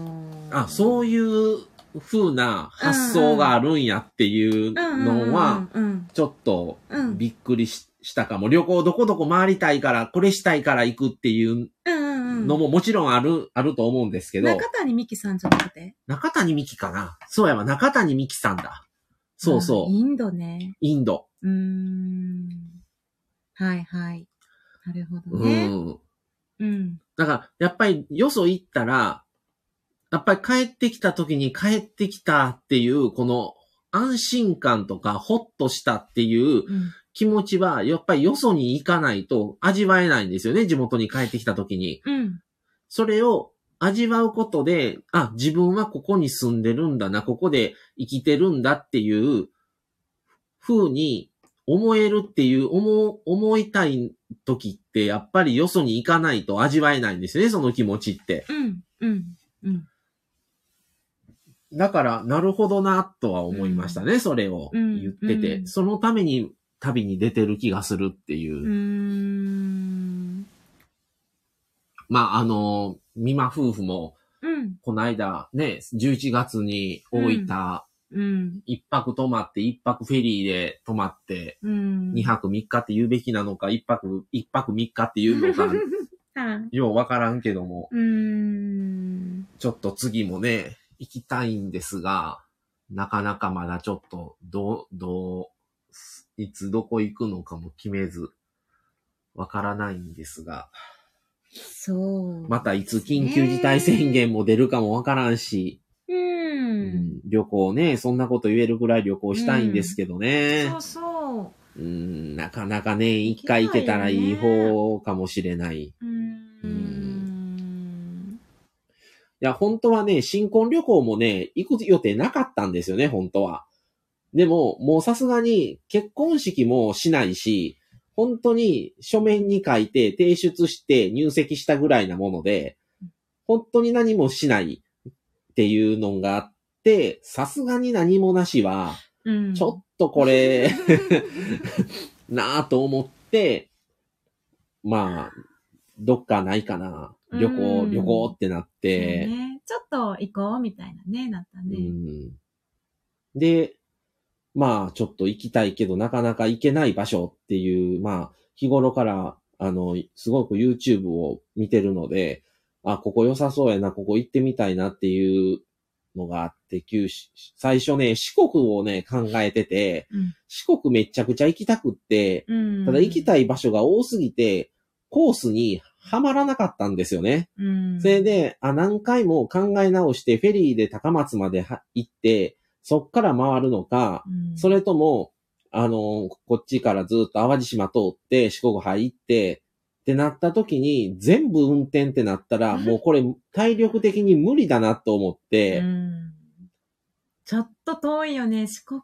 あ、そういう風な発想があるんやっていうのは、うんちょっとびっくりししたかも。旅行どこどこ回りたいから、これしたいから行くっていううんのももちろんある、あると思うんですけど、中谷美紀さんじゃなくて？中谷美紀かなそうやわ、中谷美紀さんだ。そうそう。インドね。インド。うーん。はいはい。なるほどうね。ん。うん。だから、やっぱりよそ行ったら、やっぱり帰ってきた時に帰ってきたっていう、この安心感とか、ほっとしたっていううん。気持ちは、やっぱりよそに行かないと味わえないんですよね、地元に帰ってきた時に。うん。それを味わうことで、あ、自分はここに住んでるんだな、ここで生きてるんだっていう風に思えるっていう、思、思いたい時って、やっぱりよそに行かないと味わえないんですよね、その気持ちって。うん。うん。うん。だから、なるほどな、とは思いましたね、それをうん言ってて、うんそのために旅に出てる気がするっていう。う。まあ、あの、美馬夫婦も、うん。この間ね、11月に大分、うん。一泊泊まって、一泊フェリーで泊まって、うん。二泊三日って言うべきなのか、一泊、一泊三日っていうのか、はい。ようわからんけども、うーん。ちょっと次もね、行きたいんですが、なかなかまだちょっと、どう、どう、いつどこ行くのかも決めず、わからないんですが、そう。またいつ緊急事態宣言も出るかもわからんし、う。うんん旅行ね、そんなこと言えるぐらい旅行したいんですけどね。そうそう。うん、なかなかね、一回行けたらいい方かもしれない。うーん。いや、本当はね、新婚旅行もね、行く予定なかったんですよね、本当は。でも、もうさすがに結婚式もしないし、本当に書面に書いて提出して入籍したぐらいなもので、本当に何もしないっていうのがあって、さすがに何もなしは、うん。ちょっとこれ、なぁと思って、まあ、どっかないかな。旅行、うん旅行ってなって、ね。ちょっと行こうみたいなね、なったうね。ん。で、まあ、ちょっと行きたいけど、なかなか行けない場所っていう、まあ、日頃から、あの、すごく YouTube を見てるので、あ、ここ良さそうやな、ここ行ってみたいなっていうのがあって、九州、最初ね、四国をね、考えてて、うん四国めちゃくちゃ行きたくって、うん。ただ行きたい。い場所が多すぎて、コースにはまらなかったんですよね。うん。それで、あ、何回も考え直して、フェリーで高松までは行って、そっから回るのか、うん、それとも、あの、こっちからずっと淡路島通って、四国入って、ってなった時に、全部運転ってなったら、もうこれ体力的に無理だなと思って、うん。ちょっと遠いよね、四国。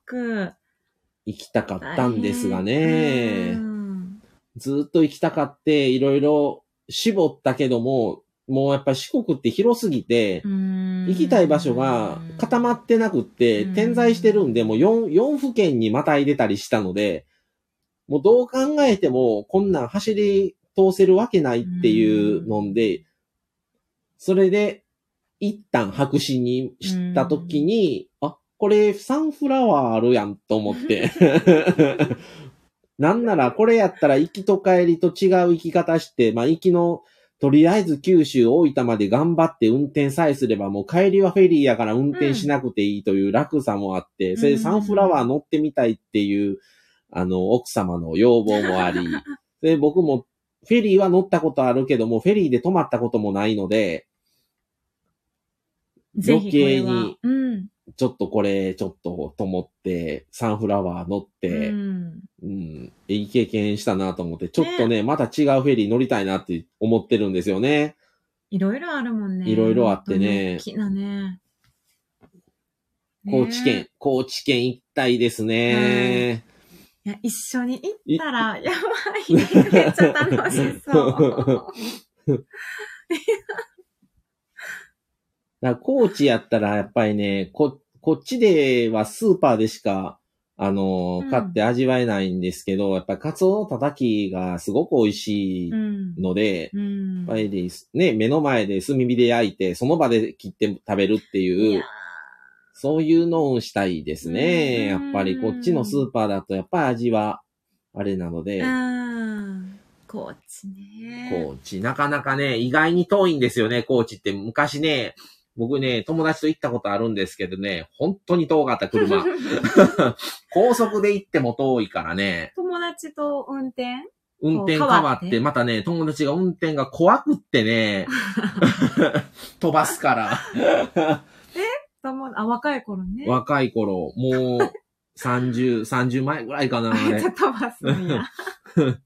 行きたかったんですが大ね。ずっと行きたかって、いろいろ絞ったけども、もうやっぱり四国って広すぎて、行行きたい場所が固まってなくって、うん点在してるんで、もう4、4府県にまたいでたりしたので、もうどう考えても、こんなん走り通せるわけないっていうので、それで、一旦白紙にしたときに、あ、これサンフラワーあるやんと思って。なんならこれやったら行きと帰りと違う行き方して、まあ行きのとりあえず九州、大分まで頑張って運転さえすれば、もう帰りはフェリーやから運転しなくていいという楽さもあって、それでサンフラワー乗ってみたいっていう、あの、奥様の要望もあり、で、僕もフェリーは乗ったことあるけども、フェリーで泊まったこともないので、余計にうん。ちょっとこれ、ちょっとと思って、サンフラワー乗って、うん。うん、いい経験したなと思って、ちょっとね、また違うフェリー乗りたいなって思ってるんですよね。いろいろあるもんね。いろいろあってね大きなね。高知県、高知県行きたいですね。いや、一緒に行ったら、やばい。めっちゃ楽しそう。だ高知やったら、やっぱりね、こ、こっちではスーパーでしか、あのー、うん買って味わえないんですけど、やっぱりカツオのたたきがすごく美味しいうん。ので、うんやっぱりね、目の前で炭火で焼いて、その場で切って食べるっていいうや、そういうのをしたいですね。やうんっぱりこっちのスーパーだと、やっぱり味は、あれなので、うん。高知ね。高知、なかなかね、意外に遠いんですよね、高知って。昔ね、僕ね、友達と行ったことあるんですけどね、本当に遠かった車。高速で行っても遠いからね、友達と運転？運転変わって、またね、友達が運転が怖くってね、飛ばすから。友あ、若い頃ね。若い頃、もう30、30前ぐらいかな、あれ ちゃ。飛ばすんや。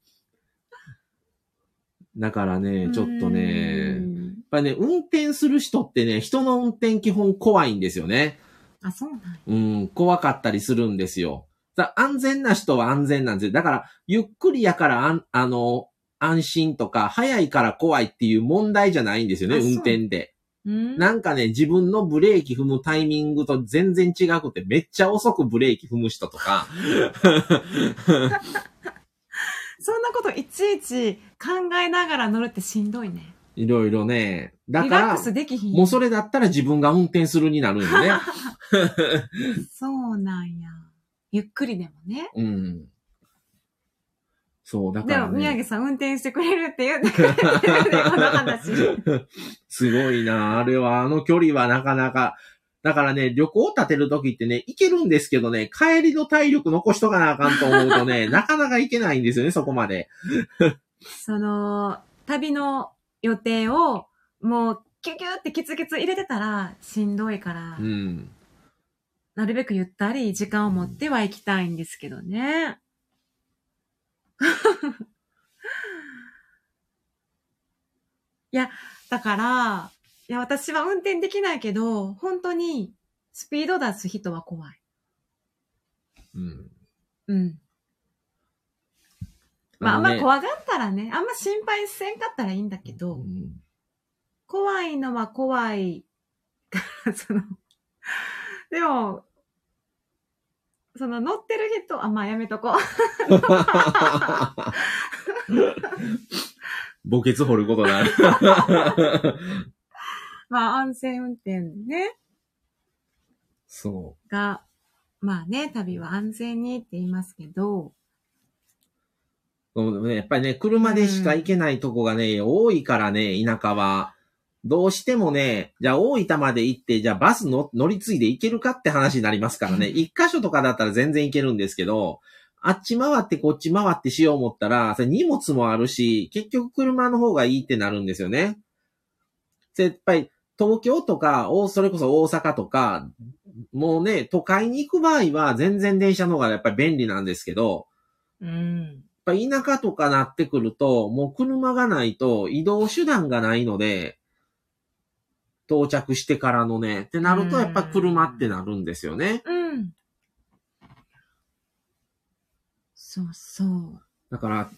だからね、ちょっとうね、やっんぱりね、運転する人ってね、人の運転基本怖いんですよね。あ、そうなんやうん、怖かったりするんですよ。だ安全な人は安全なんですよ。だから、ゆっくりやからあん、あの、安心とか、早いから怖いっていう問題じゃないんですよね、運転で。うんなんかね、自分のブレーキ踏むタイミングと全然違くて、めっちゃ遅くブレーキ踏む人とか。そんなこといちいち考えながら乗るってしんどいね。いろいろね。だからリラック、スできひん。もうそれだったら自分が運転するになるんよね。そうなんや。ゆっくりでもね。うん。そう、だから、でも、宮ね。城さん運転してくれるって言ってくれてるね、この話。すごいな。あれは、あの距離はなかなか。だからね、旅行立てるときってね、行けるんですけどね、帰りの体力残しとかなあかんと思うとね、なかなか行けないんですよね、そこまで。その、旅の予定を、もう、キュキュってキツキツ入れてたら、しんどいから、うん。なるべくゆったり時間を持っては行きたいんですけどね。いや、だから、いや、私は運転できないけど、本当に、スピード出す人は怖い。うん。うん。まあ、あんまね怖がったらね、あんま心配せんかったらいいんだけど、うん怖いのは怖いから、その、でも、その乗ってる人、あ、まあやめとこう。墓穴掘ることになる。まあ安全運転ね、そが、まあね、旅は安全にって言いますけど、う。そうねやっぱりね、車でしか行けないとこがね、多いからね、田舎は。どうしてもね、じゃあ大分まで行って、じゃあバスの乗り継いで行けるかって話になりますからね。一箇所とかだったら全然行けるんですけど、あっち回ってこっち回ってしよう思ったら、それ荷物もあるし、結局車の方がいいってなるんですよね。やっぱり東京とか、おそれこそ大阪とか、もうね、都会に行く場合は全然電車の方がやっぱり便利なんですけど、うん。やっぱ田舎とかなってくると、もう車がないと移動手段がないので、到着してからのね、ってなるとやっぱ車ってなるんですよね。うん。そうそう。だから、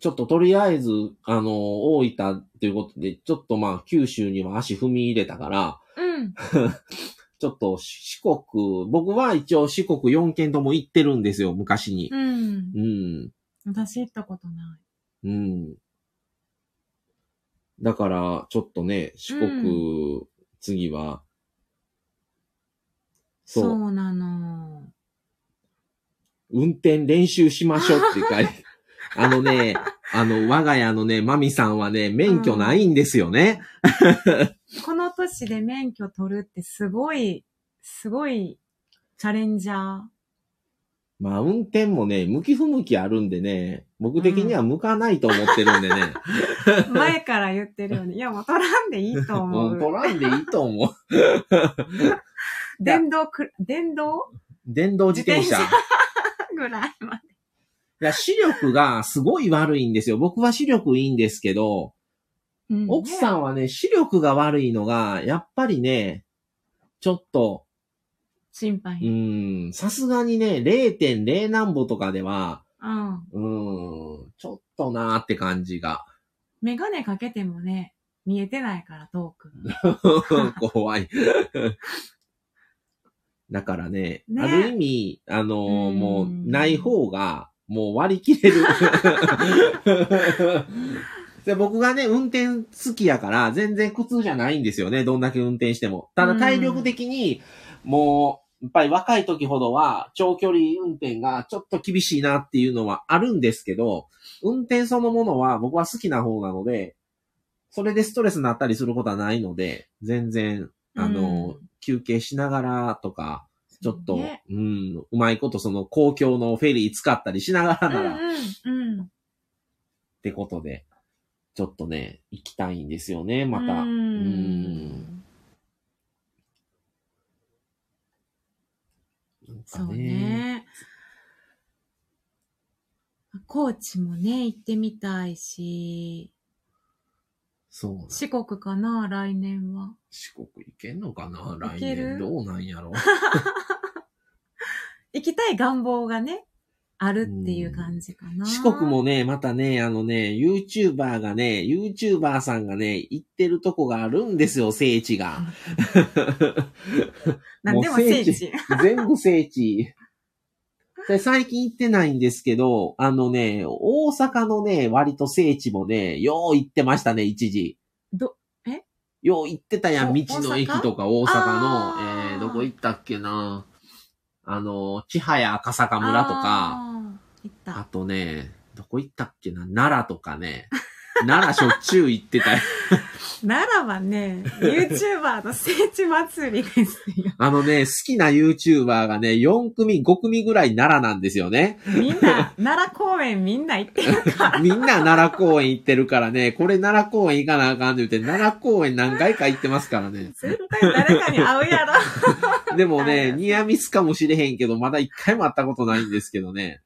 ちょっととりあえず、あの、大分ということで、ちょっとまあ九州には足踏み入れたから、うん。ちょっと四国、僕は一応四国4県とも行ってるんですよ、昔に。うん。うん。私行ったことない。うん。だから、ちょっとね、四国、次は、そうそうなの。運転練習しましょうって書いて、あのね、あの、我が家のね、マミさんはね、免許ないんですよね。この年で免許取るってすごい、すごいチャレンジャー。まあ、運転もね、向き不向きあるんでね、僕的には向かないと思ってるんでね。前から言ってるよね。いや、もう取らんでいいと思う。もう取らんでいいと思う。電動く、電動？電動自転車。自ぐらいまで。いや、視力がすごい悪いんですよ。僕は視力いいんですけど、うん奥さんはね、視力が悪いのが、やっぱりね、ちょっと、う心配。ーん、さすがにね、0.0何歩とかでは、うん。うーん、ちょっとなーって感じが。メガネかけてもね、見えてないから、遠く。怖い。だからね、ねある意味、あのーうんもう、ない方が、もう割り切れる。で僕がね、運転好きやから、全然苦痛じゃないんですよね。どんだけ運転しても。ただ体力的に、もう、やっぱり若い時ほどは、長距離運転がちょっと厳しいなっていうのはあるんですけど、運転そのものは僕は好きな方なので、それでストレスになったりすることはないので、全然、あの、うん休憩しながらとか、ちょっと、ねうん、うまいことその公共のフェリー使ったりしながらなら、っうんうん。うん。てことで、ちょっとね、行きたいんですよね、また。ううんかそう。ね。高知もね、行ってみたいし、そうなん。四国かな、来年は。四国行けんのかな来行ける？年。どうなんやろ 行きたい願望がね、あるっていう感じかな。四国もね、またね、あのね、YouTuber がね、YouTuber さんがね、行ってるとこがあるんですよ、聖地が。なんでも聖地聖地。全部聖地。で最近行ってないんですけど、あのね、大阪のね、割と聖地もね、よう行ってましたね、一時。ど、よう行ってたやん、お道の駅とか大阪？の、えー、どこ行ったっけな。あの、千早赤坂村とか、あー。行っあた。とね、どこ行ったっけな、奈良とかね。奈良しょっちゅう行ってたよ。奈良はね、YouTuber の聖地祭りですよ。あのね、好きな YouTuber がね、4組、5組ぐらい奈良なんですよね。みんな、奈良公園みんな行ってるから。みんな奈良公園行ってるからね、これ奈良公園行かなあかんって言って、奈良公園何回か行ってますからね。絶対誰かに会うやろ。でもね、ニアミスかもしれへんけど、まだ一回も会ったことないんですけどね。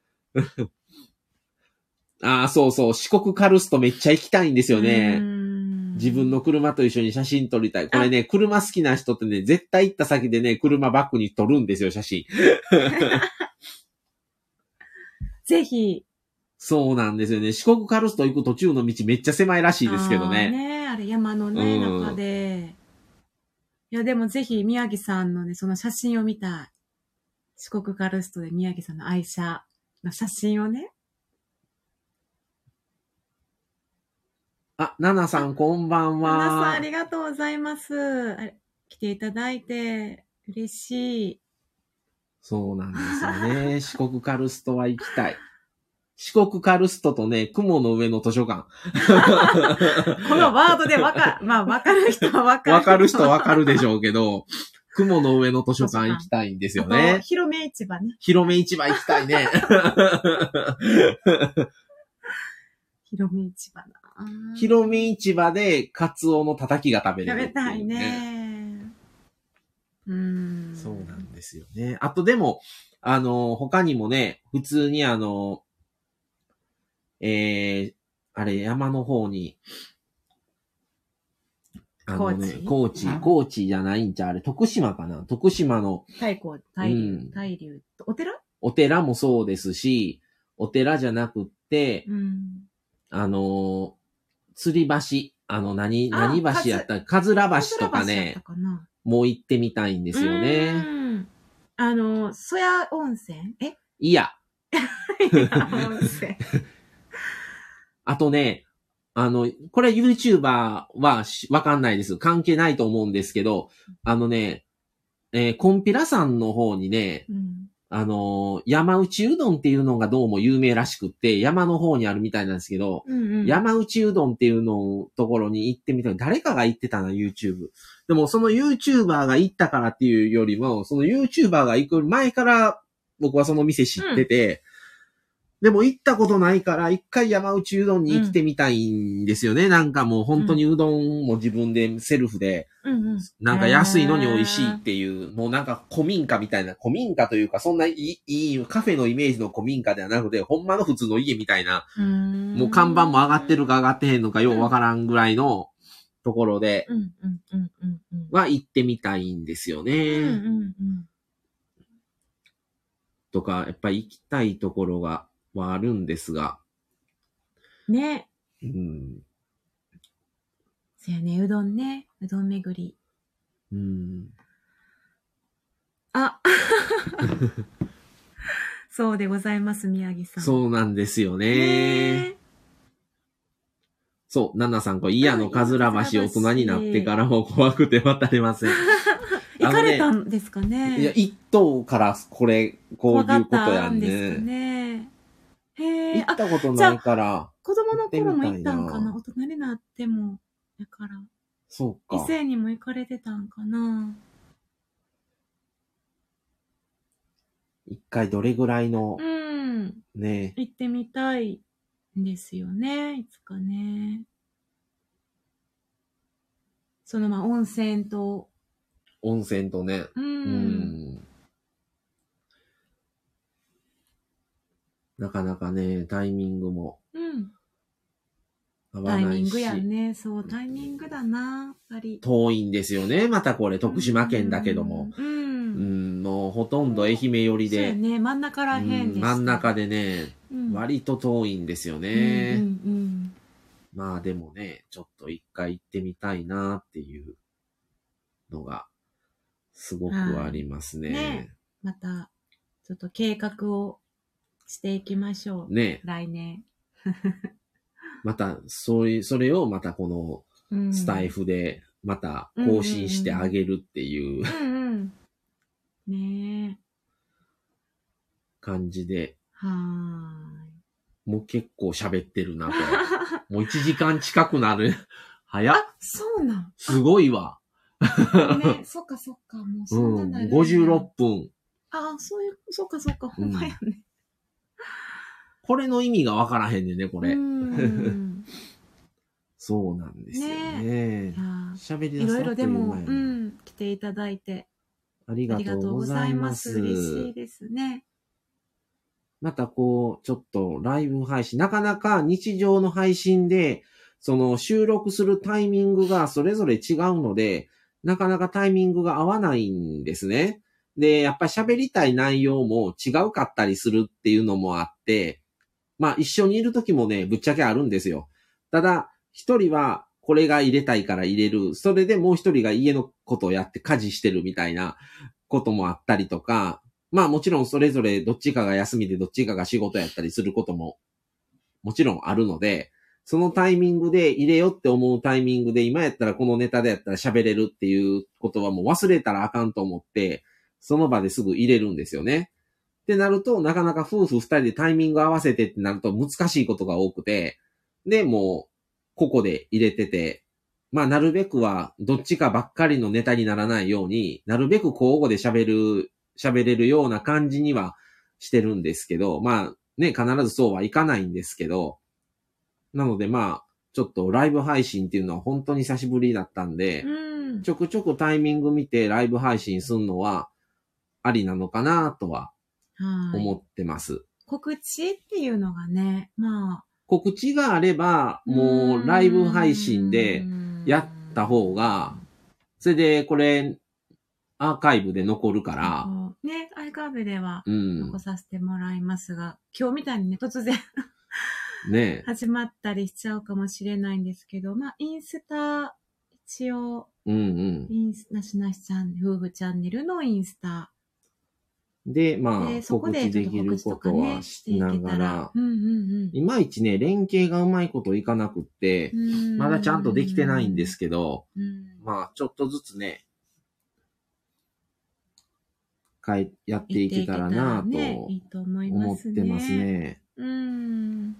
ああ、そうそう、四国カルストめっちゃ行きたいんですよね。自分の車と一緒に写真撮りたい。これね、車好きな人ってね、絶対行った先でね、車バックに撮るんですよ、写真。ぜひ。そうなんですよね。四国カルスト行く途中の道めっちゃ狭いらしいですけどね。ねあれ山のね、うん中で。いや、でもぜひ宮城さんのね、その写真を見たい。四国カルストで宮城さんの愛車の写真をね。あ、ナナさんこんばん皆さんあは。りがとうございます。あ来ていただいて嬉しい。そうなんですよね。四国カルストは行きたい。四国カルストとね、雲の上の図書館。このワードでわか、まあわかる人はわかる。わかる人はわかるでしょうけど、雲の上の図書館行きたいんですよね。広め市場ね。広め市場行きたいね。広め市場な。広め市場でカツオのたたきが食べれるってう食べたい。ね。うん。そうなんですよね。あとでも、あの、他にもね、普通にあの、えー、あれ、山の方に、あのね、高知、高知？高知じゃないんちゃう？あれ、徳島かな？徳島の太閤、大流うん、大流。お寺？お寺もそうですし、お寺じゃなくって、うん。あのー吊り橋、あの、何、あ何橋やった？かずら橋とかねもう行ってみたいんですよね。うん。あの、曽谷温泉？え？いや、温泉。あとね、あの、これ YouTuber はしわかんないです。関係ないと思うんですけど、あのね、えーコンピラさんの方にね、うん。あのー山内うどんっていうのがどうも有名らしくって、山の方にあるみたいなんですけど、うんうん。山内うどんっていうのところに行ってみたい。誰かが行ってたな、YouTube。でも、その YouTuber が行ったからっていうよりも、その YouTuber が行く前から僕はその店知ってて、でも行ったことないから、一回山内うどんに来てみたいんですよね。なんかもう本当にうどんも自分でセルフで、うんうん。なんか安いのに美味しいっていう、もうなんか古民家みたいな、古民家というか、そんないいいいカフェのイメージの古民家ではなくて、ほんまの普通の家みたいな、もう看板も上がってるか上がってへんのかようわからんぐらいのところで、うんうんうんうんうん。は行ってみたいんですよね。うんうんうん。とか、やっぱり行きたいところが、はあるんですが、ね。うん。そやね、うどんね。うどん巡り。うん。あ そうでございます、宮城さん。うそうなんですよね。ねそう、ナナさん、これ、嫌のかずら橋、大人になってからも怖くて渡れません。行かれたんですかねいや、一頭からこれ、こういうことやんたんですかね。ね。へえ行。っあ、たことないから、子供の頃も行ったんかな？大人になっても。だから、そうか。異性にも行かれてたんかな？一回どれぐらいのう、ん。ね、行ってみたいんですよね。いつかね。そのまあ温泉と、温泉とね、うん。うん。なかなかね、タイミングもうん。合わないしタイミング、やね。そう、タイミングだな、やっぱり。遠いんですよね。またこれ、徳島県だけども。うん。ううん。ん、もうほとんど愛媛寄りで、そうやね、真ん中らへんでうん真ん中でね、うん、割と遠いんですようんね。うんまあでもね、ちょっと一回行ってみたいなっていうのが、すごくありますね。はいねまた、ちょっと計画をしていきましょう。ね来年。また、そういう、それをまたこのうんスタイフで、また更新してあげるっていううんうん。ねえ。感じで、はもう結構喋ってるな、これ。もう1時間近くなる。早っあ、そうなん。すごいわ。ね、そっかそっか、もううそんなんなる。56分。あ、そういう、そっかそっか、ほんまやね。これの意味がわからへんねんね、これ。うん。そうなんですよね喋りいろい出すとあっというろでも、うん、来ていただいて、ありがありがとうございま。す。嬉しいですね。またこう、ちょっとライブ配信、なかなか日常の配信で、その収録するタイミングがそれぞれ違うので、なかなかタイミングが合わないんですね。で、やっぱり喋りたい内容も違うかったりするっていうのもあって、まあ一緒にいる時もね、ぶっちゃけあるんですよ。ただ、一人はこれが入れたいから入れる。それでもう一人が家のことをやって家事してるみたいなこともあったりとか、まあもちろんそれぞれどっちかが休みでどっちかが仕事やったりすることももちろんあるので、そのタイミングで入れよって思うタイミングで今やったらこのネタでやったら喋れるっていうことはもう忘れたらあかんと思って、その場ですぐ入れるんですよね。ってなると、なかなか夫婦二人でタイミング合わせてってなると難しいことが多くて、で、もう、ここで入れてて、まあ、なるべくは、どっちかばっかりのネタにならないように、なるべく交互で喋る、喋れるような感じにはしてるんですけど、まあ、ね、必ずそうはいかないんですけど、なのでまあ、ちょっとライブ配信っていうのは本当に久しぶりだったんで、うん。ちょくちょくタイミング見てライブ配信するのは、ありなのかなとははい。思ってます。告知っていうのがね、まあ。告知があれば、もうライブ配信でやった方が、それでこれ、アーカイブで残るから、ね、アイカーブではうん残。させてもらいますが、今日みたいにね、突然 ね始まったりしちゃうかもしれないんですけど、まあ、インスタ、一応、うんうん。インス、なしなしチャンネル、夫婦チャンネルのインスタで、まあ告知できることはね、しながら、、いまいちね、連携がうまいこといかなくって、うん。まだちゃんとできてないんですけど、うん。まあ、ちょっとずつね、かい、やっていけたらなとと思っ。てますね。うん。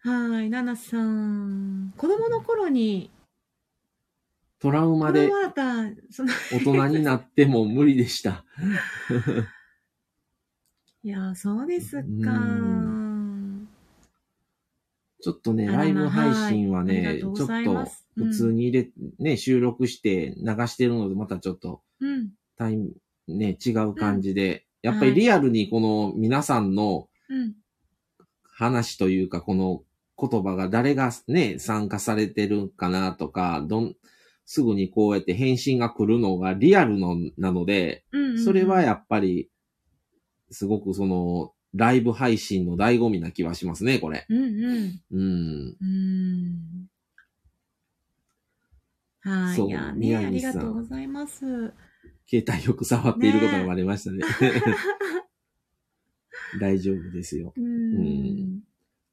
はい、ナナさん。子供の頃にトラウマで大人になっても無理でした。いや、そうですか。うちょっとね、ライブ配信はね、がとうごちょっと普通に入れ、ね、収録して流してるので、またちょっとうん。タイム、ね、違う感じで、やっぱりはいリアルにこの皆さんのうん。話というか、この言葉が誰がね、参加されてるかなとか、どん、すぐにこうやって返信が来るのがリアルのなので、うんうんうん。それはやっぱり、すごくその、ライブ配信の醍醐味な気はしますね、これ。うんうん。うん。うん。はい。そういやね、あり宮城さんがとうございます。携帯よく触っていることがバレましたね。大丈夫ですよ。うん。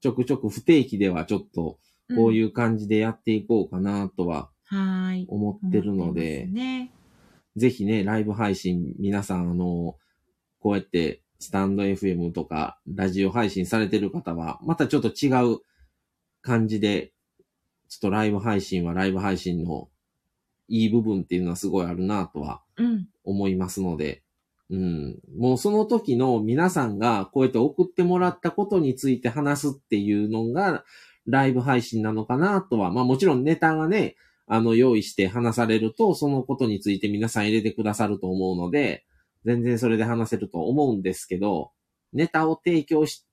ちょくちょく不定期ではちょっと、こういうう感じでやっていこうかなとはん。はい。思ってるので、ね。ぜひね、ライブ配信、皆さん、あの、こうやって、スタンド FM とか、ラジオ配信されてる方は、またちょっと違う感じで、ちょっとライブ配信はライブ配信のいい部分っていうのはすごいあるなとはうん。思いますので、うん。もうその時の皆さんがこうやって送ってもらったことについて話すっていうのが、ライブ配信なのかなとは、まあもちろんネタがね、あの、用意して話されると、そのことについて皆さん入れてくださると思うので、全然それで話せると思うんですけど、ネタを提供し、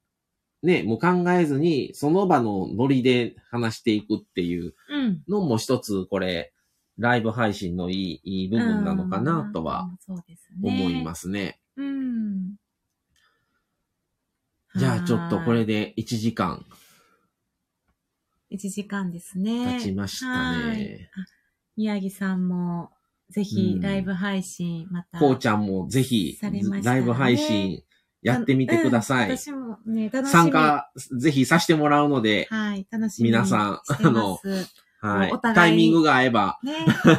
ね、もう考えずに、その場のノリで話していくっていううん。のも一つ、これ、ライブ配信のいい、いい部分なのかなとは。思いますすね。うん。じゃあちょっとこれで。で1時間1時間ですね。経ちましたはいね。あ宮城さんも、ぜうんひライブ配信、また。こうちゃんもぜひライブ配信やってみてください。うん私もね、楽しみ参加ぜひさせてもらうので、はい、楽しみに皆さんしてます。はいタイミングが合えば、ね。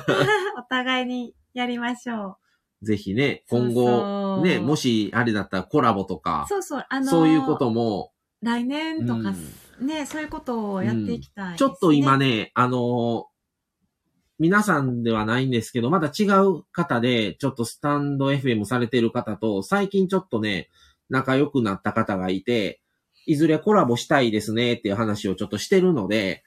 お互いにやりましょぜひね、今後、ね、もしあれだったらコラボとう。か、そうそう、あのーそういうことも、来年とか、うんね、そういうことをやっていきたいです、ちょっと今。ね、あの皆さんではないんですけど、また違う方で、ちょっとスタンド FM されてる方と、最近ちょっとね、仲良くなった方がいて、いずれコラボしたいですねっていう話をちょっとしてるので、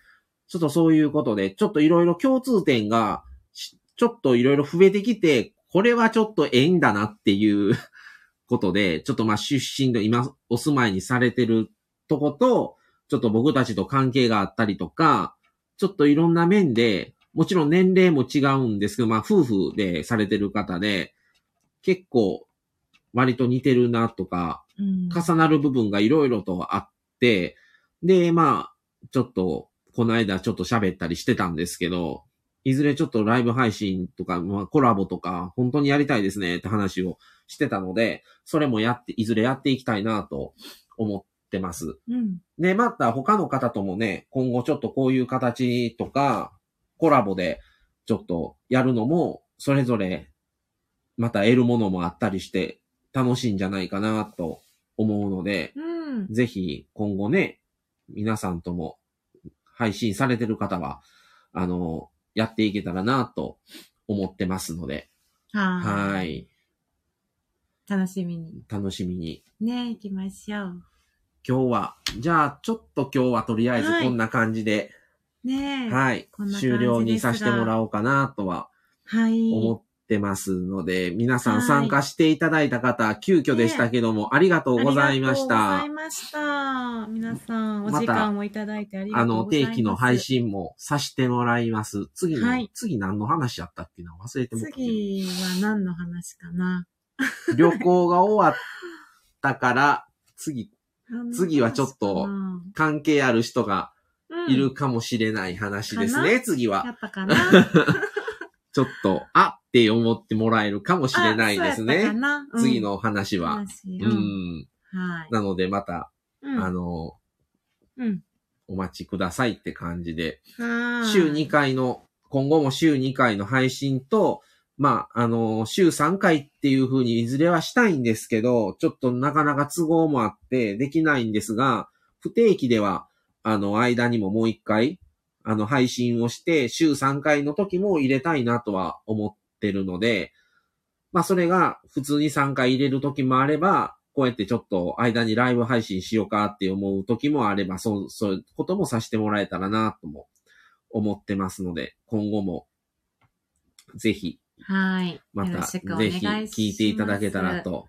ちょっとそういうことで、ちょっといろいろ共通点が、ちょっといろいろ増えてきて、これはちょっとええんだなっていう ことで、ちょっとまあ出身で今お住まいにされてるとこと、ちょっと僕たちと関係があったりとか、ちょっといろんな面で、もちろん年齢も違うんですけど、まあ夫婦でされてる方で、結構割と似てるなとか、うん、重なる部分がいろいろとあって、で、まあ、ちょっと、この間ちょっと喋ったりしてたんですけど、いずれちょっとライブ配信とか、まあコラボとか、本当にやりたいですねって話をしてたので、それもやって、いずれやっていきたいなと思ってます。うん。で、また他の方ともね、今後ちょっとこういう形とか、コラボでちょっとやるのも、それぞれ、また得るものもあったりして、楽しいんじゃないかなと思うので、うん。ぜひ今後ね、皆さんとも配信されてる方は、あの、やっていけたらなと思ってますので、はい。はい。楽しみに。楽しみに。ね、行きましょう。今日は、じゃあちょっと今日はとりあえずはいこんな感じで、ねはい。終了にさせてもらおうかなとははい。思ってますので、皆さんはい参加していただいた方、急遽でしたけども、ありがとうございましたありがとうござい。ました。皆さん、おまた時間をいただいてありがとうございます。定期の配。信もさせてもらいます。次の、はい次何の話やったっけな？忘れてもったけど次は何の話かな旅行が終わったから、次、次はちょっと関係ある人がいるかもしれない話ですかね、次やは。ったかな？ちょっと、あって思ってもらえるかもしれないですね。な？うん次の話は。話ううんん。はい。なので、また、うんあの、うん。お待ちくださいって感じで。はい週2回の、今後も週2回の配信と、まあ、あの、週3回っていう風にいずれはしたいんですけど、ちょっとなかなか都合もあってできないんですが、不定期では、あの、間にももう1回、あの、配信をして、週3回の時も入れたいなとは思ってるので、まあ、それが普通に3回入れる時もあれば、こうやってちょっと間にライブ配信しようかって思う時もあれば、そう、そういうこともさせてもらえたらなとも思ってますので、今後も、ぜひ、はい。また、ぜ。ひ聞いていただけたら。と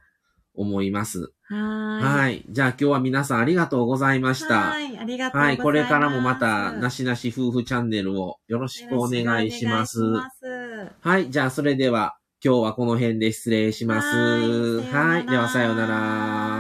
思います。はーい。はい。じゃあ今日は皆さんありがとうございました。はい。ありがとうござはいい。ます。これからもまた、なしなし夫婦チャンネルをよろしくお願いします。いしますはい。じゃあそれでは、今日はこの辺で失礼します。はい。ではさようなら。